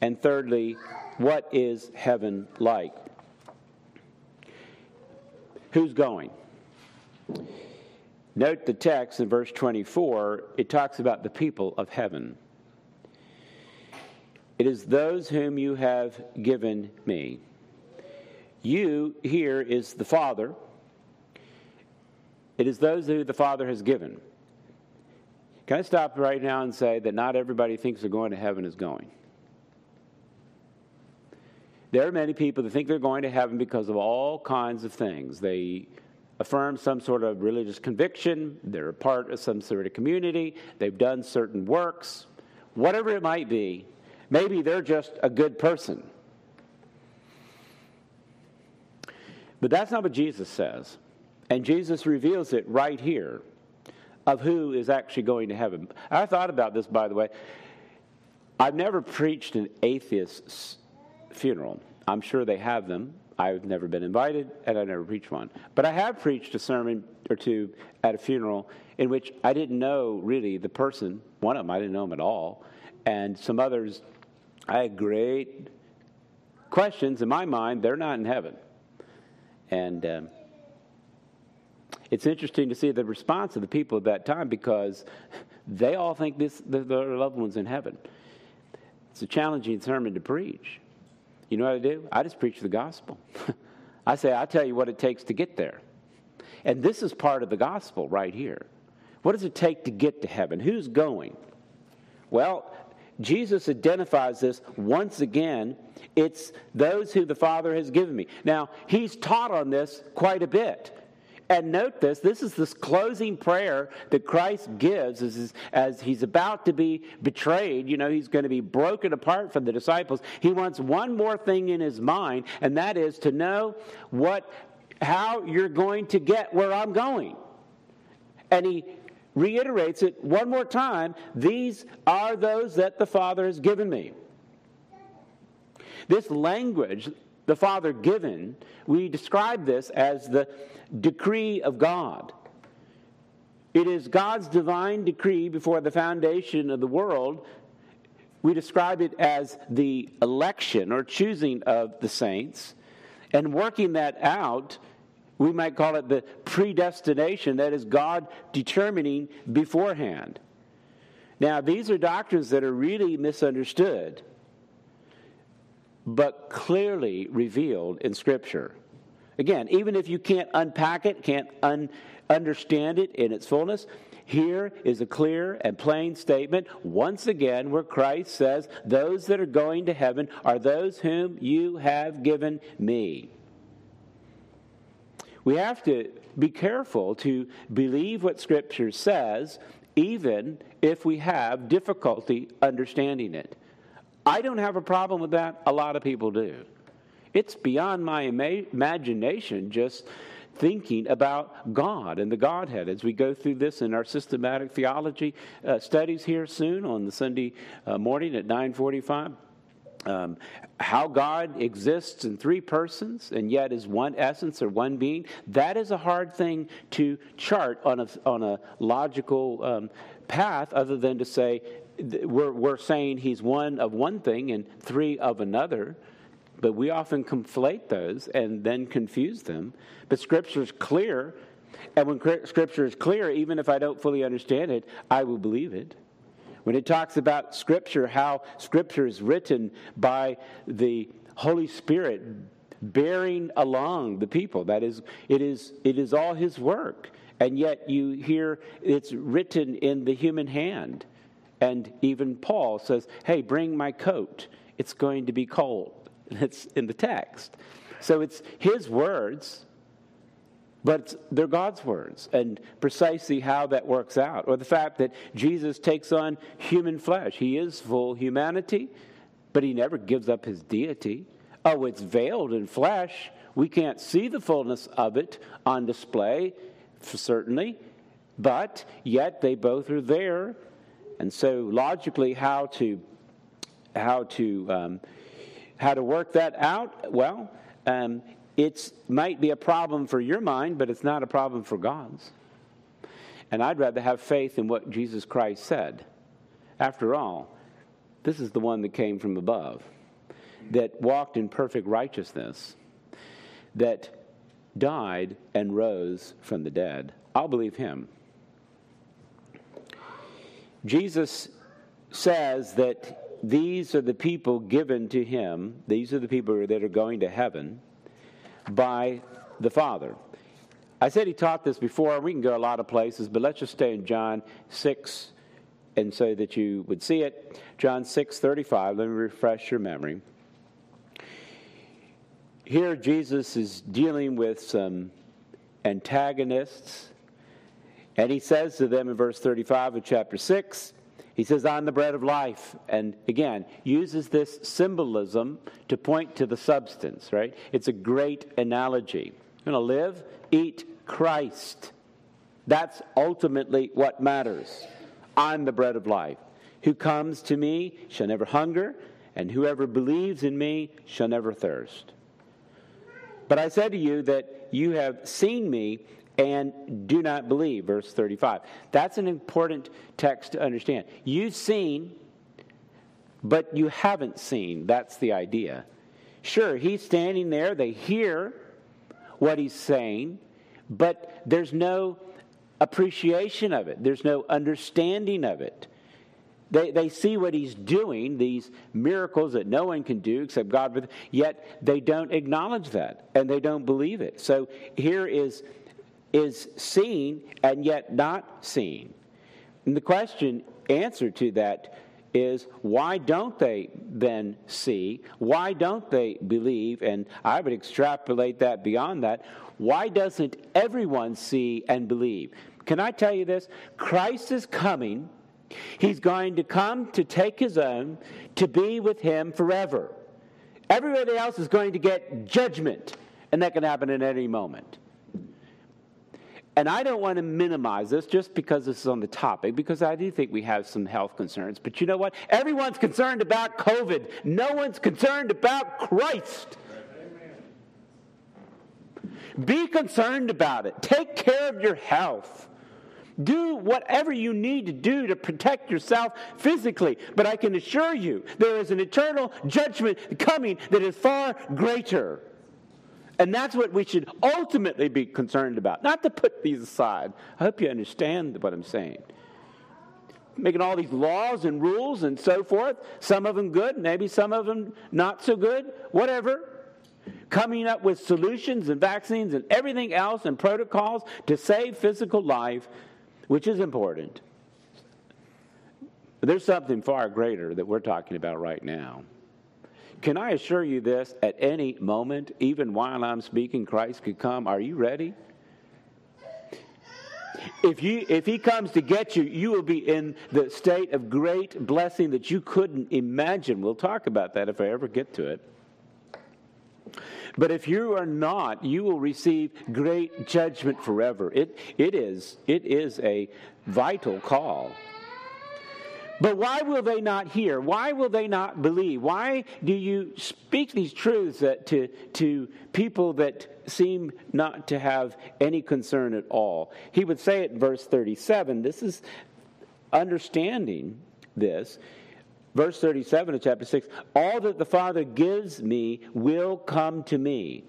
And thirdly, what is heaven like? Who's going? Note the text in verse 24, it talks about the people of heaven. It is those whom you have given me. You here is the Father. It is those who the Father has given. Can I stop right now and say that not everybody thinks they're going to heaven is going? There are many people that think they're going to heaven because of all kinds of things. They affirm some sort of religious conviction, they're a part of some sort of community, they've done certain works, whatever it might be. Maybe they're just a good person. But that's not what Jesus says. And Jesus reveals it right here of who is actually going to heaven. I thought about this, by the way. I've never preached an atheist's funeral. I'm sure they have them. I've never been invited, and I've never preached one. But I have preached a sermon or two at a funeral in which I didn't know really the person. One of them, I didn't know him at all. And some others, I had great questions in my mind. They're not in heaven. And um, it's interesting to see the response of the people at that time because they all think this, their loved one's in heaven. It's a challenging sermon to preach. You know what I do? I just preach the gospel. I say, I tell you what it takes to get there. And this is part of the gospel right here. What does it take to get to heaven? Who's going? Well, Jesus identifies this once again. It's those who the Father has given me. Now, he's taught on this quite a bit. And note this this is this closing prayer that Christ gives as, as he's about to be betrayed. You know, he's going to be broken apart from the disciples. He wants one more thing in his mind, and that is to know what, how you're going to get where I'm going. And he reiterates it one more time these are those that the Father has given me. This language the Father given, we describe this as the decree of God. It is God's divine decree before the foundation of the world. We describe it as the election or choosing of the saints. And working that out, we might call it the predestination, that is, God determining beforehand. Now, these are doctrines that are really misunderstood, but clearly revealed in Scripture. Again, even if you can't unpack it, can't un- understand it in its fullness, here is a clear and plain statement, once again, where Christ says, Those that are going to heaven are those whom you have given me. We have to be careful to believe what Scripture says, even if we have difficulty understanding it. I don't have a problem with that. A lot of people do. It's beyond my ima- imagination just thinking about God and the Godhead as we go through this in our systematic theology uh, studies here soon on the Sunday uh, morning at 945. Um, how God exists in three persons and yet is one essence or one being, that is a hard thing to chart on a, on a logical um, path other than to say we're, we're saying he's one of one thing and three of another. But we often conflate those and then confuse them. But Scripture is clear. And when Scripture is clear, even if I don't fully understand it, I will believe it. When it talks about Scripture, how Scripture is written by the Holy Spirit bearing along the people, that is, it is, it is all His work. And yet you hear it's written in the human hand. And even Paul says, hey, bring my coat. It's going to be cold. It's in the text. So it's his words, but they're God's words. And precisely how that works out, or the fact that Jesus takes on human flesh. He is full humanity, but he never gives up his deity. Oh, it's veiled in flesh. We can't see the fullness of it on display, certainly, but yet they both are there. And so, logically, how to how to um, how to work that out? Well, um, it might be a problem for your mind, but it's not a problem for God's. And I'd rather have faith in what Jesus Christ said. After all, this is the one that came from above, that walked in perfect righteousness, that died and rose from the dead. I'll believe him. Jesus says that these are the people given to him, these are the people that are going to heaven by the Father. I said he taught this before. We can go a lot of places, but let's just stay in John 6 and so that you would see it. John 6 35. Let me refresh your memory. Here, Jesus is dealing with some antagonists, and he says to them in verse 35 of chapter 6, he says, I'm the bread of life. And again, uses this symbolism to point to the substance, right? It's a great analogy. You're going to live, eat Christ. That's ultimately what matters. I'm the bread of life. Who comes to me shall never hunger, and whoever believes in me shall never thirst. But I said to you that you have seen me and do not believe. Verse 35. That's an important text to understand. You've seen, but you haven't seen. That's the idea. Sure, he's standing there, they hear what he's saying, but there's no appreciation of it, there's no understanding of it. They, they see what he's doing, these miracles that no one can do except God, yet they don't acknowledge that and they don't believe it. So here is is seen and yet not seen. And the question answer to that is why don't they then see? Why don't they believe? And I would extrapolate that beyond that. Why doesn't everyone see and believe? Can I tell you this? Christ is coming. He's going to come to take his own, to be with him forever. Everybody else is going to get judgment, and that can happen at any moment. And I don't want to minimize this just because this is on the topic, because I do think we have some health concerns. But you know what? Everyone's concerned about COVID, no one's concerned about Christ. Be concerned about it. Take care of your health. Do whatever you need to do to protect yourself physically. But I can assure you, there is an eternal judgment coming that is far greater. And that's what we should ultimately be concerned about, not to put these aside. I hope you understand what I'm saying. Making all these laws and rules and so forth, some of them good, maybe some of them not so good, whatever. Coming up with solutions and vaccines and everything else and protocols to save physical life, which is important. But there's something far greater that we're talking about right now. Can I assure you this? At any moment, even while I'm speaking, Christ could come. Are you ready? If, you, if he comes to get you, you will be in the state of great blessing that you couldn't imagine. We'll talk about that if I ever get to it. But if you are not, you will receive great judgment forever. It, it, is, it is a vital call. But why will they not hear? Why will they not believe? Why do you speak these truths that, to, to people that seem not to have any concern at all? He would say it in verse 37. This is understanding this. Verse 37 of chapter 6 All that the Father gives me will come to me,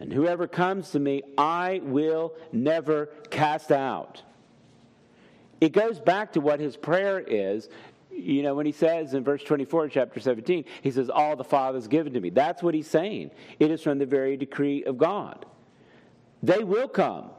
and whoever comes to me, I will never cast out. It goes back to what his prayer is. You know, when he says in verse 24, chapter 17, he says, All the Father's given to me. That's what he's saying. It is from the very decree of God. They will come.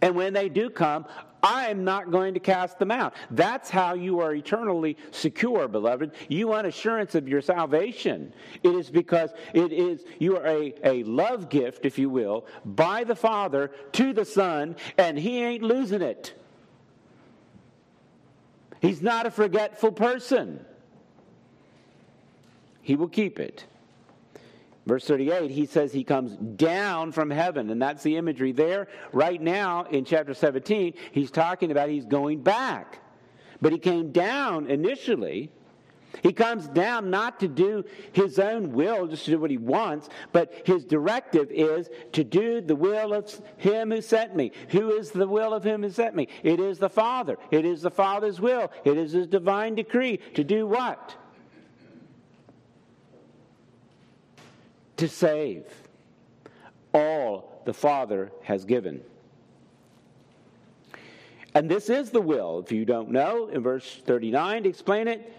And when they do come, I am not going to cast them out. That's how you are eternally secure, beloved. You want assurance of your salvation. It is because it is you are a, a love gift, if you will, by the Father to the Son, and He ain't losing it. He's not a forgetful person. He will keep it. Verse 38, he says he comes down from heaven, and that's the imagery there. Right now in chapter 17, he's talking about he's going back. But he came down initially he comes down not to do his own will, just to do what he wants, but his directive is to do the will of him who sent me. Who is the will of him who sent me? It is the Father. It is the Father's will. It is his divine decree to do what? To save all the Father has given. And this is the will. If you don't know, in verse 39, to explain it,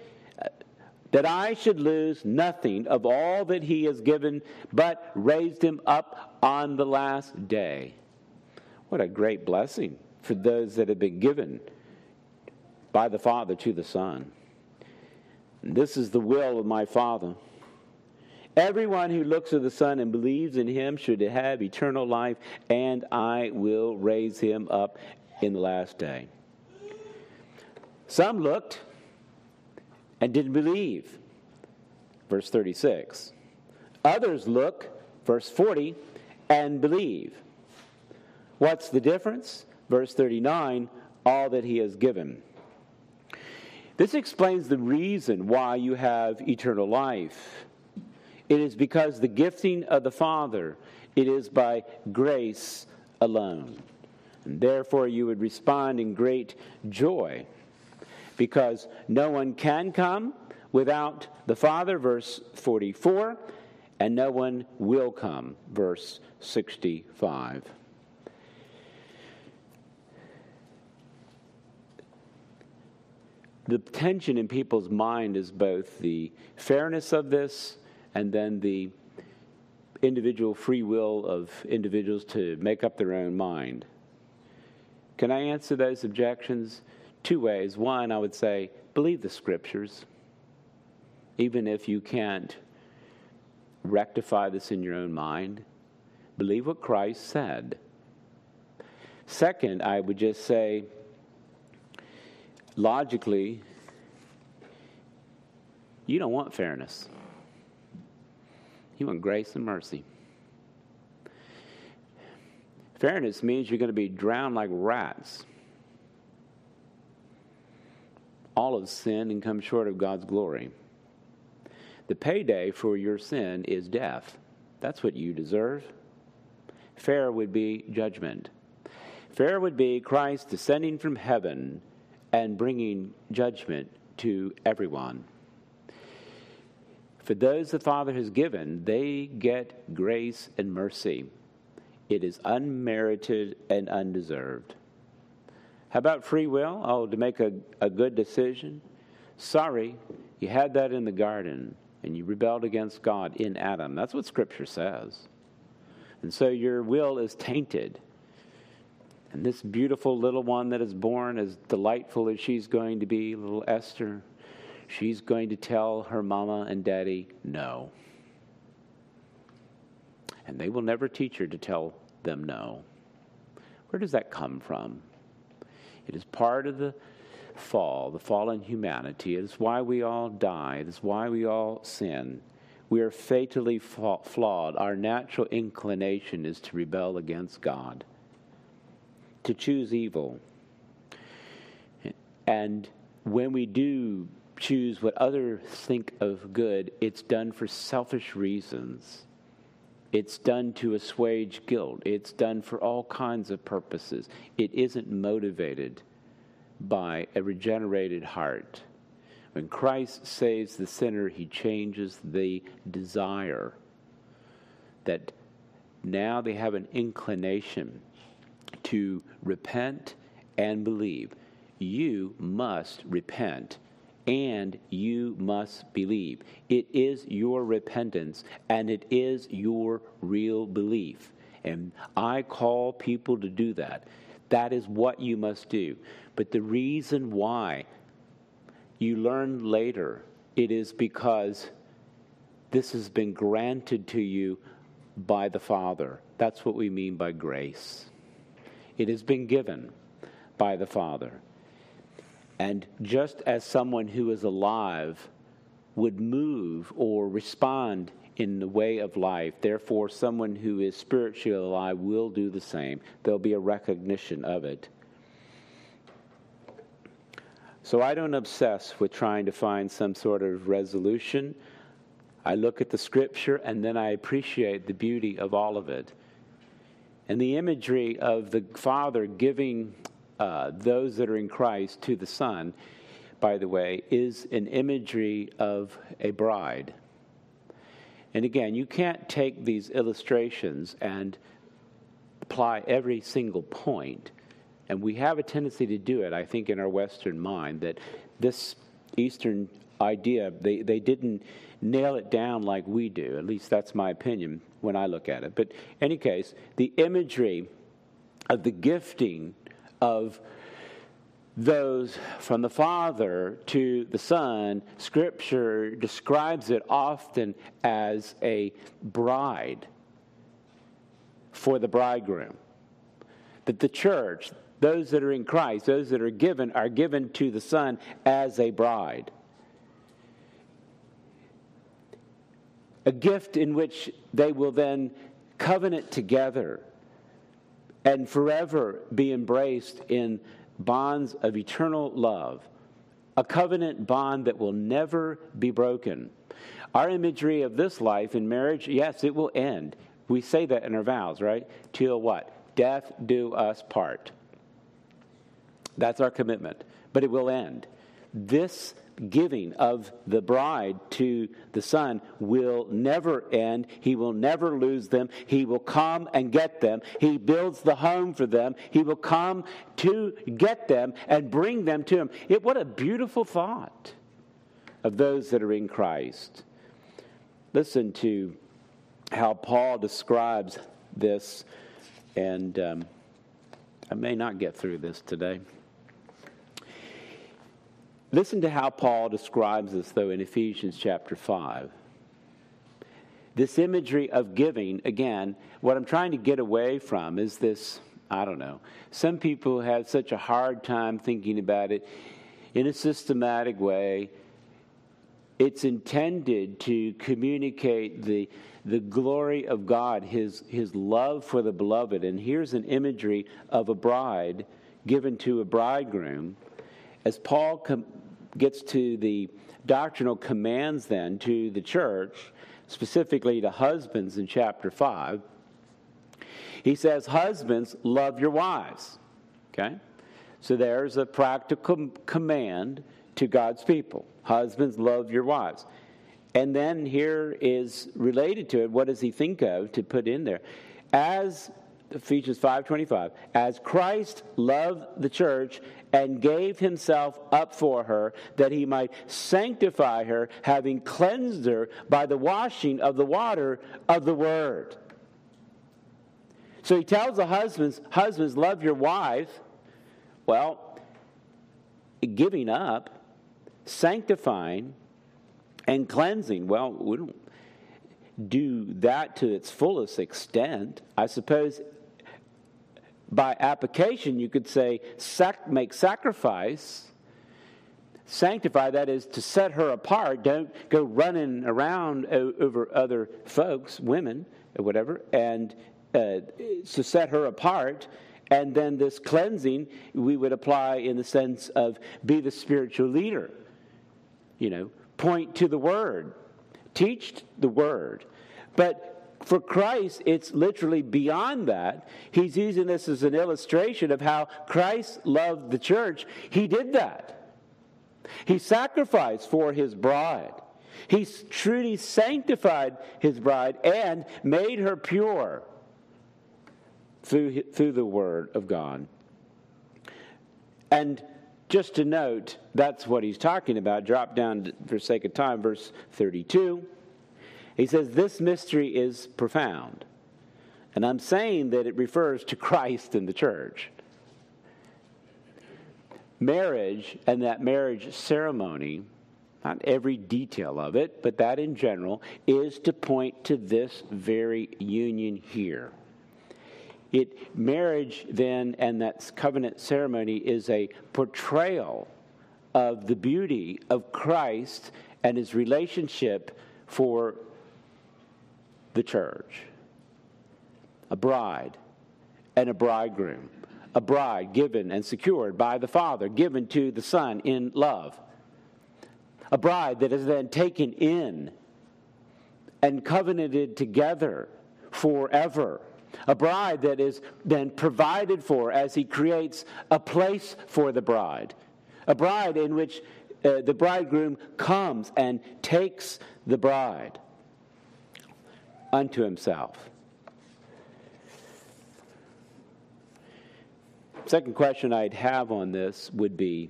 that I should lose nothing of all that he has given, but raised him up on the last day. What a great blessing for those that have been given by the Father to the Son. This is the will of my Father. Everyone who looks at the Son and believes in him should have eternal life, and I will raise him up in the last day. Some looked and didn't believe. Verse 36. Others look, verse 40, and believe. What's the difference? Verse 39 all that he has given. This explains the reason why you have eternal life. It is because the gifting of the Father, it is by grace alone. And therefore, you would respond in great joy because no one can come without the Father, verse 44, and no one will come, verse 65. The tension in people's mind is both the fairness of this and then the individual free will of individuals to make up their own mind. Can I answer those objections? Two ways. One, I would say, believe the scriptures, even if you can't rectify this in your own mind. Believe what Christ said. Second, I would just say, logically, you don't want fairness. You want grace and mercy. Fairness means you're going to be drowned like rats. All of sin and come short of God's glory. The payday for your sin is death. That's what you deserve. Fair would be judgment. Fair would be Christ descending from heaven and bringing judgment to everyone. For those the Father has given, they get grace and mercy. It is unmerited and undeserved. How about free will? Oh, to make a, a good decision? Sorry, you had that in the garden and you rebelled against God in Adam. That's what Scripture says. And so your will is tainted. And this beautiful little one that is born, as delightful as she's going to be, little Esther, she's going to tell her mama and daddy no. And they will never teach her to tell them no. Where does that come from? It is part of the fall, the fallen humanity. It is why we all die. It is why we all sin. We are fatally flawed. Our natural inclination is to rebel against God, to choose evil. And when we do choose what others think of good, it's done for selfish reasons. It's done to assuage guilt. It's done for all kinds of purposes. It isn't motivated by a regenerated heart. When Christ saves the sinner, he changes the desire that now they have an inclination to repent and believe. You must repent and you must believe. It is your repentance and it is your real belief. And I call people to do that. That is what you must do. But the reason why you learn later, it is because this has been granted to you by the Father. That's what we mean by grace. It has been given by the Father. And just as someone who is alive would move or respond in the way of life, therefore, someone who is spiritually alive will do the same. There'll be a recognition of it. So I don't obsess with trying to find some sort of resolution. I look at the scripture and then I appreciate the beauty of all of it. And the imagery of the Father giving uh, those that are in Christ to the Son, by the way, is an imagery of a bride. And again, you can't take these illustrations and apply every single point. And we have a tendency to do it, I think, in our Western mind, that this Eastern idea. They, they didn't nail it down like we do. At least that's my opinion when I look at it. But, any case, the imagery of the gifting of those from the Father to the Son, Scripture describes it often as a bride for the bridegroom. That the church, those that are in Christ, those that are given, are given to the Son as a bride. A gift in which they will then covenant together and forever be embraced in bonds of eternal love, a covenant bond that will never be broken. Our imagery of this life in marriage, yes, it will end. We say that in our vows, right? Till what? Death do us part. That's our commitment. But it will end. This giving of the bride to the son will never end. He will never lose them. He will come and get them. He builds the home for them. He will come to get them and bring them to him. It, what a beautiful thought of those that are in Christ. Listen to how Paul describes this, and um, I may not get through this today. Listen to how Paul describes this, though, in Ephesians chapter 5. This imagery of giving, again, what I'm trying to get away from is this I don't know. Some people have such a hard time thinking about it in a systematic way. It's intended to communicate the, the glory of God, his, his love for the beloved. And here's an imagery of a bride given to a bridegroom. As Paul com- gets to the doctrinal commands then to the church, specifically to husbands in chapter 5, he says, Husbands, love your wives. Okay? So there's a practical command to God's people. Husbands, love your wives. And then here is related to it, what does he think of to put in there? As Ephesians 5:25, as Christ loved the church and gave himself up for her that he might sanctify her, having cleansed her by the washing of the water of the word. So he tells the husbands, husbands, love your wife. Well, giving up, sanctifying, and cleansing. Well, we don't do that to its fullest extent. I suppose by application, you could say sac- make sacrifice, sanctify, that is to set her apart. Don't go running around over other folks, women, or whatever, and uh, to set her apart. And then this cleansing we would apply in the sense of be the spiritual leader. You know, point to the word, teach the word. But for Christ, it's literally beyond that. He's using this as an illustration of how Christ loved the church. He did that. He sacrificed for his bride. He truly sanctified his bride and made her pure through, through the word of God. And just to note, that's what he's talking about. Drop down for sake of time, verse 32. He says, This mystery is profound. And I'm saying that it refers to Christ and the church. Marriage and that marriage ceremony, not every detail of it, but that in general, is to point to this very union here. It marriage then and that covenant ceremony is a portrayal of the beauty of Christ and his relationship for the church. A bride and a bridegroom. A bride given and secured by the Father, given to the Son in love. A bride that is then taken in and covenanted together forever. A bride that is then provided for as he creates a place for the bride. A bride in which uh, the bridegroom comes and takes the bride unto himself. Second question I'd have on this would be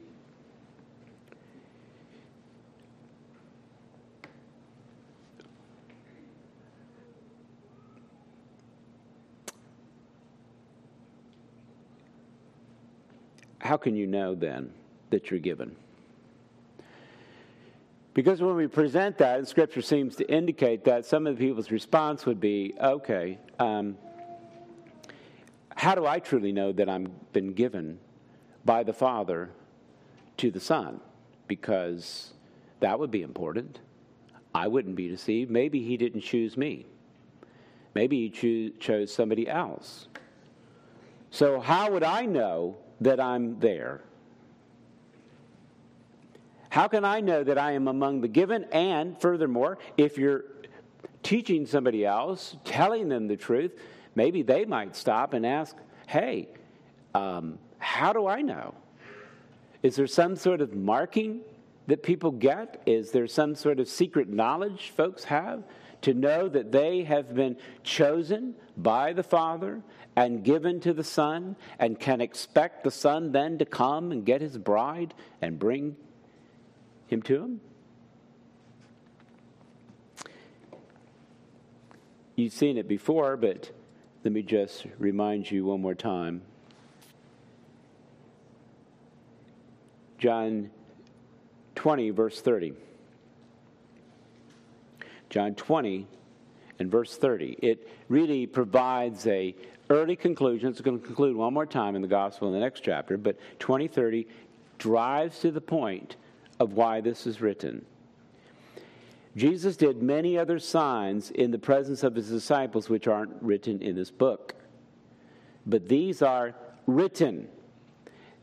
how can you know then that you're given? Because when we present that, and Scripture seems to indicate that, some of the people's response would be, okay, um, how do I truly know that I'm been given by the Father to the Son? Because that would be important. I wouldn't be deceived. Maybe He didn't choose me. Maybe He choo- chose somebody else. So, how would I know that I'm there? How can I know that I am among the given? And furthermore, if you're teaching somebody else, telling them the truth, maybe they might stop and ask, hey, um, how do I know? Is there some sort of marking that people get? Is there some sort of secret knowledge folks have to know that they have been chosen by the Father and given to the Son and can expect the Son then to come and get his bride and bring him to him? You've seen it before, but let me just remind you one more time. John 20, verse 30. John 20 and verse 30. It really provides a early conclusion. It's going to conclude one more time in the gospel in the next chapter, but 2030 drives to the point of why this is written. Jesus did many other signs in the presence of his disciples, which aren't written in this book. But these are written.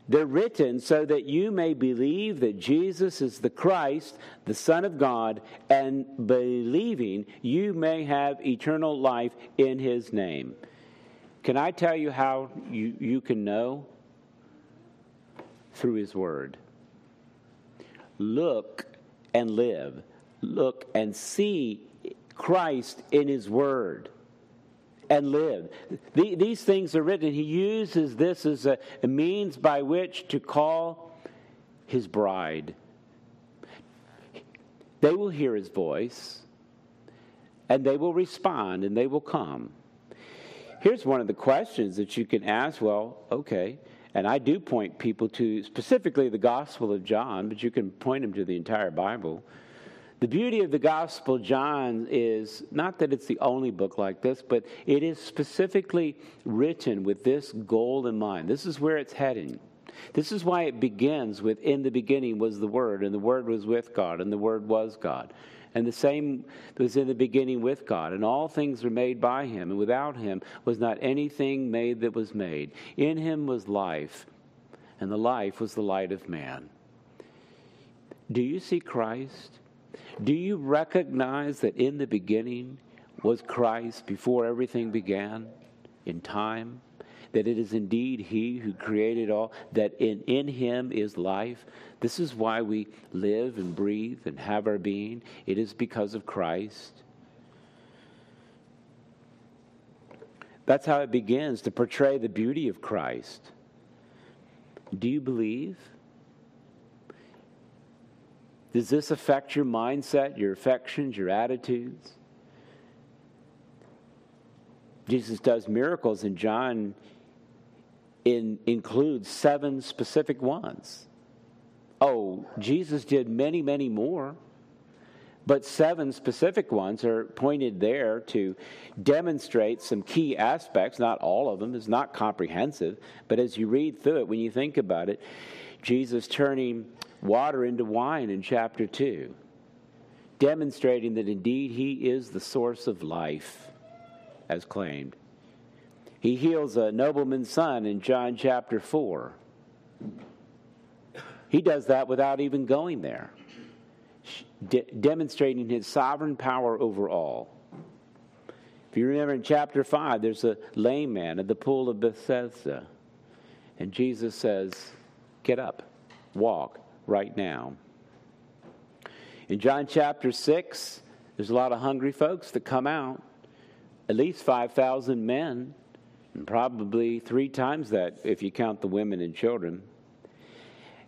They're written so that you may believe that Jesus is the Christ, the Son of God, and believing you may have eternal life in his name. Can I tell you how you, you can know? Through his word. Look and live. Look and see Christ in His Word and live. The, these things are written. He uses this as a, a means by which to call His bride. They will hear His voice and they will respond and they will come. Here's one of the questions that you can ask well, okay and I do point people to specifically the Gospel of John, but you can point them to the entire Bible. The beauty of the Gospel John is not that it's the only book like this, but it is specifically written with this goal in mind. This is where it's heading. This is why it begins with In the beginning was the Word, and the Word was with God, and the Word was God. And the same was in the beginning with God, and all things were made by him, and without him was not anything made that was made. In him was life, and the life was the light of man. Do you see Christ? Do you recognize that in the beginning was Christ before everything began in time? That it is indeed He who created all, that in, in Him is life. This is why we live and breathe and have our being. It is because of Christ. That's how it begins to portray the beauty of Christ. Do you believe? Does this affect your mindset, your affections, your attitudes? Jesus does miracles in John in, includes seven specific ones. Oh, Jesus did many, many more, but seven specific ones are pointed there to demonstrate some key aspects. Not all of them is not comprehensive, but as you read through it, when you think about it, Jesus turning water into wine in chapter 2, demonstrating that indeed he is the source of life, as claimed. He heals a nobleman's son in John chapter 4. He does that without even going there, de- demonstrating his sovereign power over all. If you remember in chapter 5, there's a lame man at the pool of Bethesda. And Jesus says, Get up, walk right now. In John chapter 6, there's a lot of hungry folks that come out, at least 5,000 men and probably three times that if you count the women and children.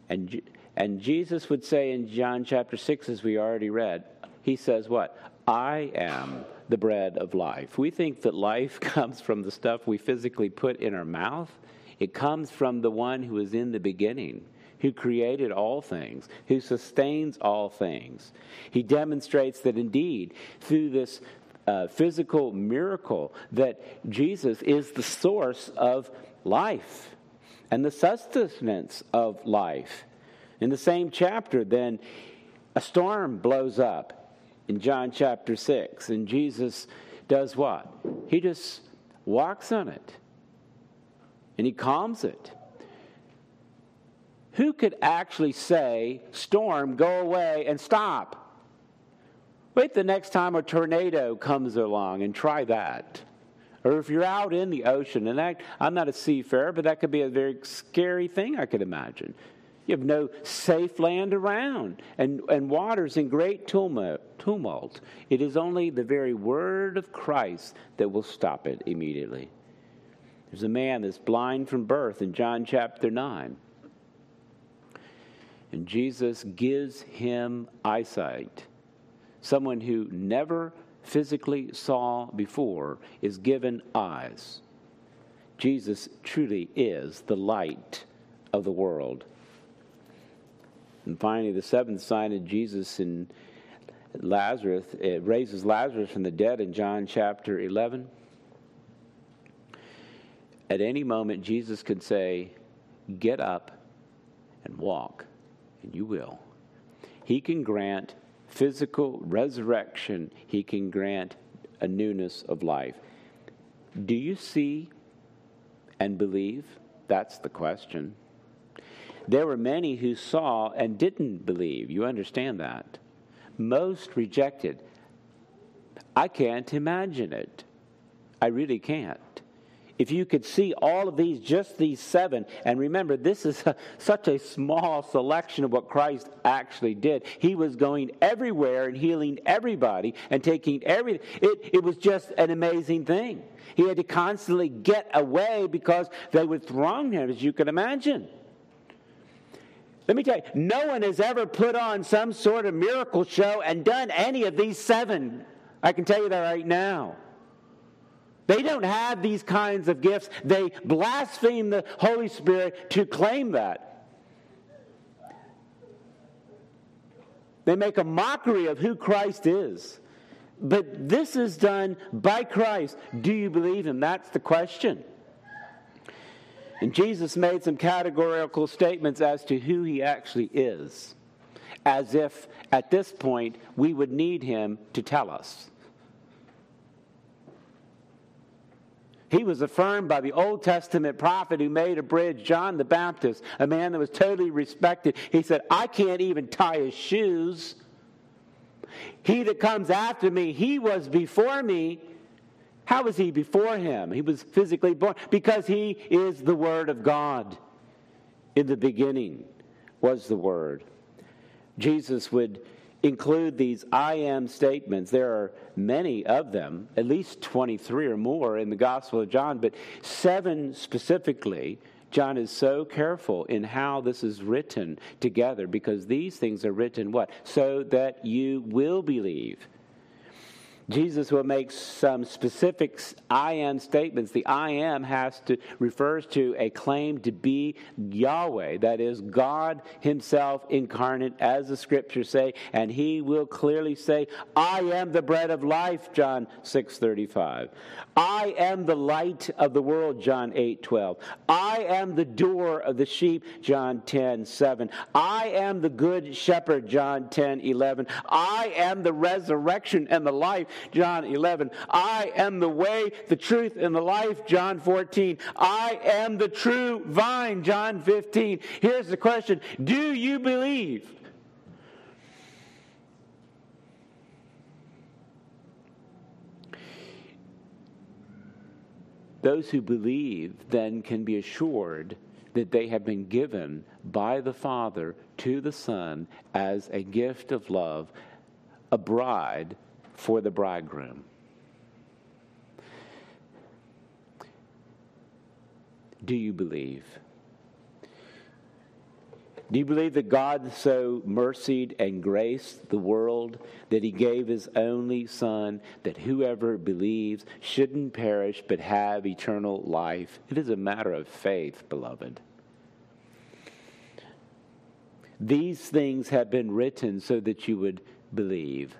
And, and Jesus would say in John chapter 6, as we already read, he says, What? I am the bread of life. We think that life comes from the stuff we physically put in our mouth. It comes from the one who is in the beginning, who created all things, who sustains all things. He demonstrates that indeed, through this uh, physical miracle, that Jesus is the source of life and the sustenance of life. In the same chapter, then, a storm blows up in John chapter 6, and Jesus does what? He just walks on it and he calms it. Who could actually say, Storm, go away and stop? Wait the next time a tornado comes along and try that. Or if you're out in the ocean, and that, I'm not a seafarer, but that could be a very scary thing, I could imagine. You have no safe land around, and, and water's in great tumult. It is only the very word of Christ that will stop it immediately. There's a man that's blind from birth in John chapter 9. And Jesus gives him eyesight. Someone who never physically saw before is given eyes. Jesus truly is the light of the world. And finally, the seventh sign of Jesus in Lazarus, it raises Lazarus from the dead in John chapter 11. At any moment, Jesus could say, Get up and walk, and you will. He can grant physical resurrection, He can grant a newness of life. Do you see and believe? That's the question. There were many who saw and didn't believe. You understand that? Most rejected. I can't imagine it. I really can't. If you could see all of these, just these seven, and remember, this is a, such a small selection of what Christ actually did. He was going everywhere and healing everybody and taking every. It, it was just an amazing thing. He had to constantly get away because they would throng him, as you can imagine. Let me tell you, no one has ever put on some sort of miracle show and done any of these seven. I can tell you that right now. They don't have these kinds of gifts. They blaspheme the Holy Spirit to claim that. They make a mockery of who Christ is. But this is done by Christ. Do you believe him? That's the question. And Jesus made some categorical statements as to who he actually is, as if at this point we would need him to tell us. He was affirmed by the Old Testament prophet who made a bridge, John the Baptist, a man that was totally respected. He said, I can't even tie his shoes. He that comes after me, he was before me. How was he before him? He was physically born because he is the Word of God. In the beginning was the Word. Jesus would include these I am statements. There are many of them, at least 23 or more in the Gospel of John, but seven specifically. John is so careful in how this is written together because these things are written what? So that you will believe. Jesus will make some specific I am statements. The I am has to refers to a claim to be Yahweh, that is God himself incarnate as the scriptures say, and he will clearly say, I am the bread of life, John 6:35. I am the light of the world, John 8:12. I am the door of the sheep, John 10:7. I am the good shepherd, John 10:11. I am the resurrection and the life, John 11. I am the way, the truth, and the life, John 14. I am the true vine, John 15. Here's the question Do you believe? Those who believe then can be assured that they have been given by the Father to the Son as a gift of love, a bride for the bridegroom. Do you believe? Do you believe that God so mercied and graced the world that he gave his only Son, that whoever believes shouldn't perish but have eternal life? It is a matter of faith, beloved. These things have been written so that you would believe.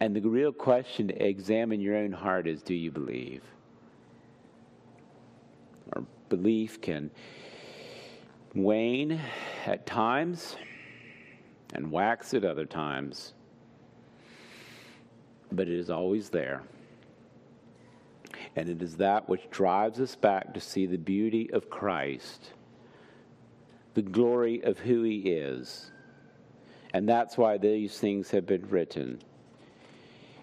And the real question to examine your own heart is do you believe? Our belief can wane at times and wax at other times, but it is always there. And it is that which drives us back to see the beauty of Christ, the glory of who He is. And that's why these things have been written.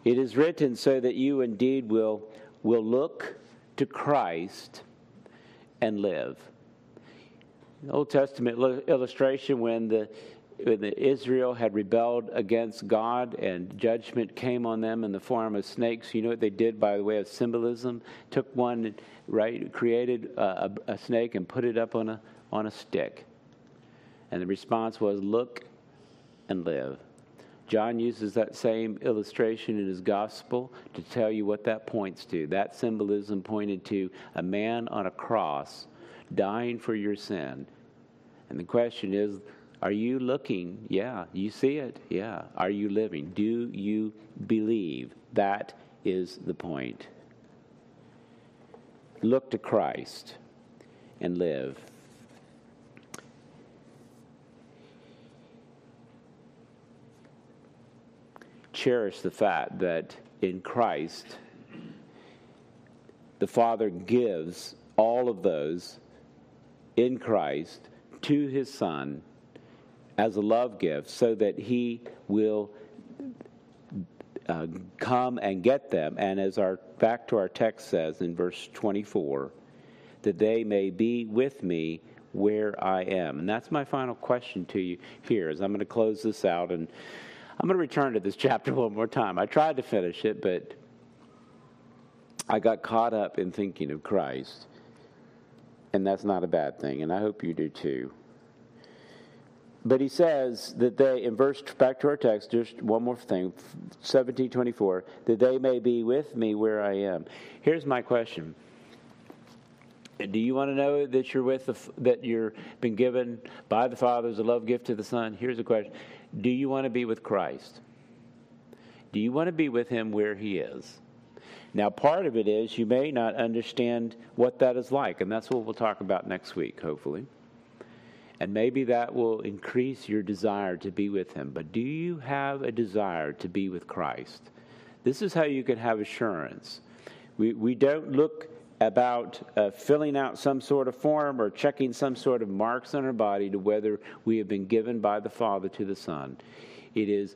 It is written so that you indeed will, will look to Christ and live. Old Testament illustration when the when the Israel had rebelled against God and judgment came on them in the form of snakes. You know what they did by way of symbolism? Took one, right, created a, a snake and put it up on a on a stick, and the response was, "Look and live." John uses that same illustration in his gospel to tell you what that points to. That symbolism pointed to a man on a cross dying for your sin. And the question is, are you looking? Yeah. You see it? Yeah. Are you living? Do you believe? That is the point. Look to Christ and live. Cherish the fact that in Christ, the Father gives all of those in Christ to his Son as a love gift so that he will uh, come and get them. And as our back to our text says in verse 24, that they may be with me where I am. And that's my final question to you here as I'm going to close this out and I'm going to return to this chapter one more time. I tried to finish it, but I got caught up in thinking of Christ and that's not a bad thing, and I hope you do too. But he says that they, in verse, back to our text, just one more thing, 1724, that they may be with me where I am. Here's my question. Do you want to know that you're with the, that you're been given by the Father as a love gift to the Son? Here's the question. Do you want to be with Christ? Do you want to be with him where he is? Now, part of it is you may not understand what that is like, and that's what we'll talk about next week, hopefully. And maybe that will increase your desire to be with Him. But do you have a desire to be with Christ? This is how you can have assurance. We, we don't look about uh, filling out some sort of form or checking some sort of marks on our body to whether we have been given by the Father to the Son. It is,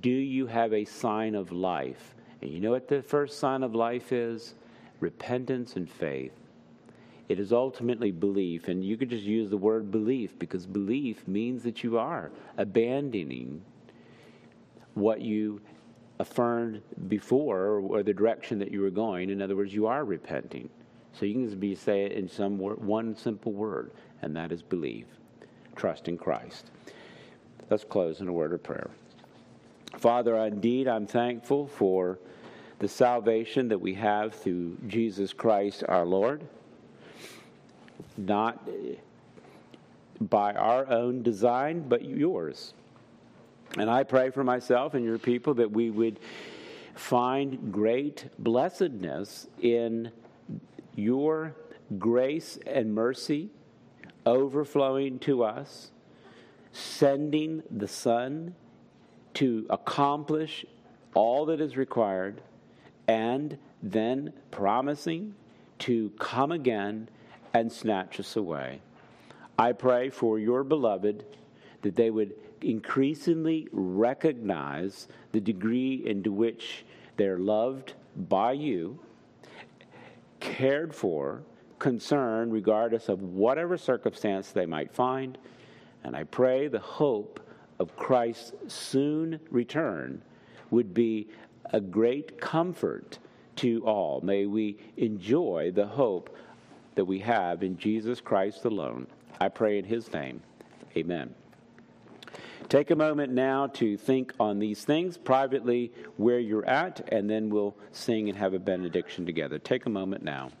do you have a sign of life? And you know what the first sign of life is? Repentance and faith. It is ultimately belief, and you could just use the word belief because belief means that you are abandoning what you affirmed before or the direction that you were going. In other words, you are repenting. So you can just be say it in some one simple word, and that is believe. Trust in Christ. Let's close in a word of prayer. Father, indeed, I'm thankful for the salvation that we have through Jesus Christ our Lord, not by our own design, but yours. And I pray for myself and your people that we would find great blessedness in your grace and mercy overflowing to us, sending the Son to accomplish all that is required, and then promising to come again and snatch us away. I pray for your beloved that they would increasingly recognize the degree into which they're loved by you, cared for, concerned, regardless of whatever circumstance they might find. And I pray the hope of Christ's soon return would be a great comfort to all. May we enjoy the hope that we have in Jesus Christ alone. I pray in his name. Amen. Take a moment now to think on these things privately where you're at, and then we'll sing and have a benediction together. Take a moment now.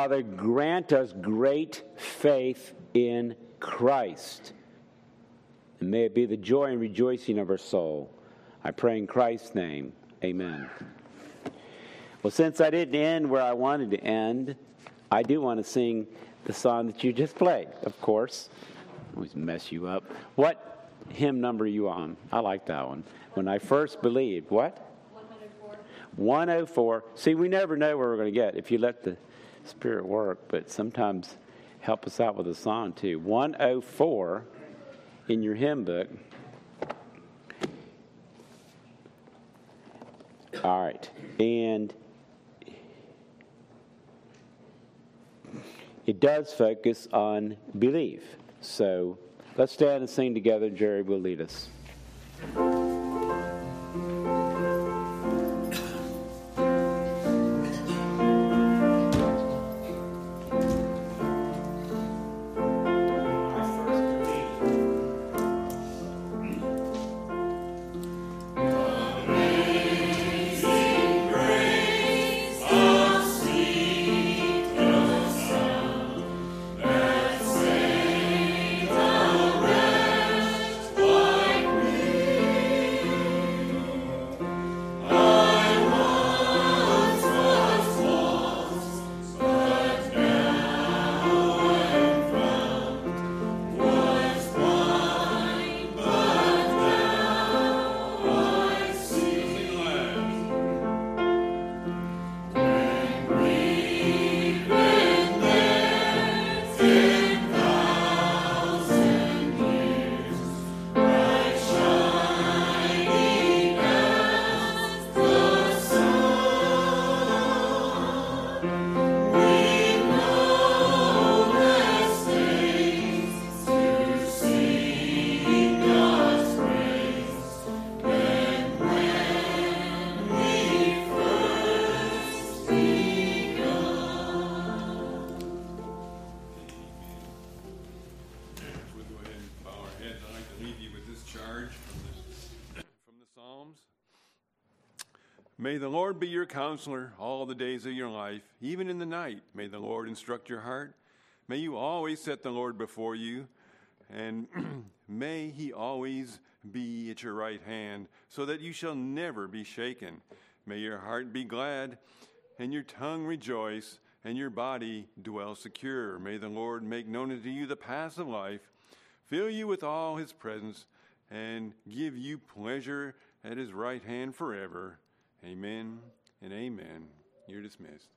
Father, grant us great faith in Christ. And may it be the joy and rejoicing of our soul. I pray in Christ's name. Amen. Well, since I didn't end where I wanted to end, I do want to sing the song that you just played, of course. Always mess you up. What hymn number are you on? I like that one. When I first believed. What? 104. 104. See, we never know where we're going to get if you let the Spirit work, but sometimes help us out with a song too. 104 in your hymn book. All right. And it does focus on belief. So let's stand and sing together. Jerry will lead us. May the Lord be your counselor all the days of your life, even in the night. May the Lord instruct your heart. May you always set the Lord before you, and may he always be at your right hand, so that you shall never be shaken. May your heart be glad, and your tongue rejoice, and your body dwell secure. May the Lord make known unto you the paths of life, fill you with all his presence, and give you pleasure at his right hand forever. Amen and amen. You're dismissed.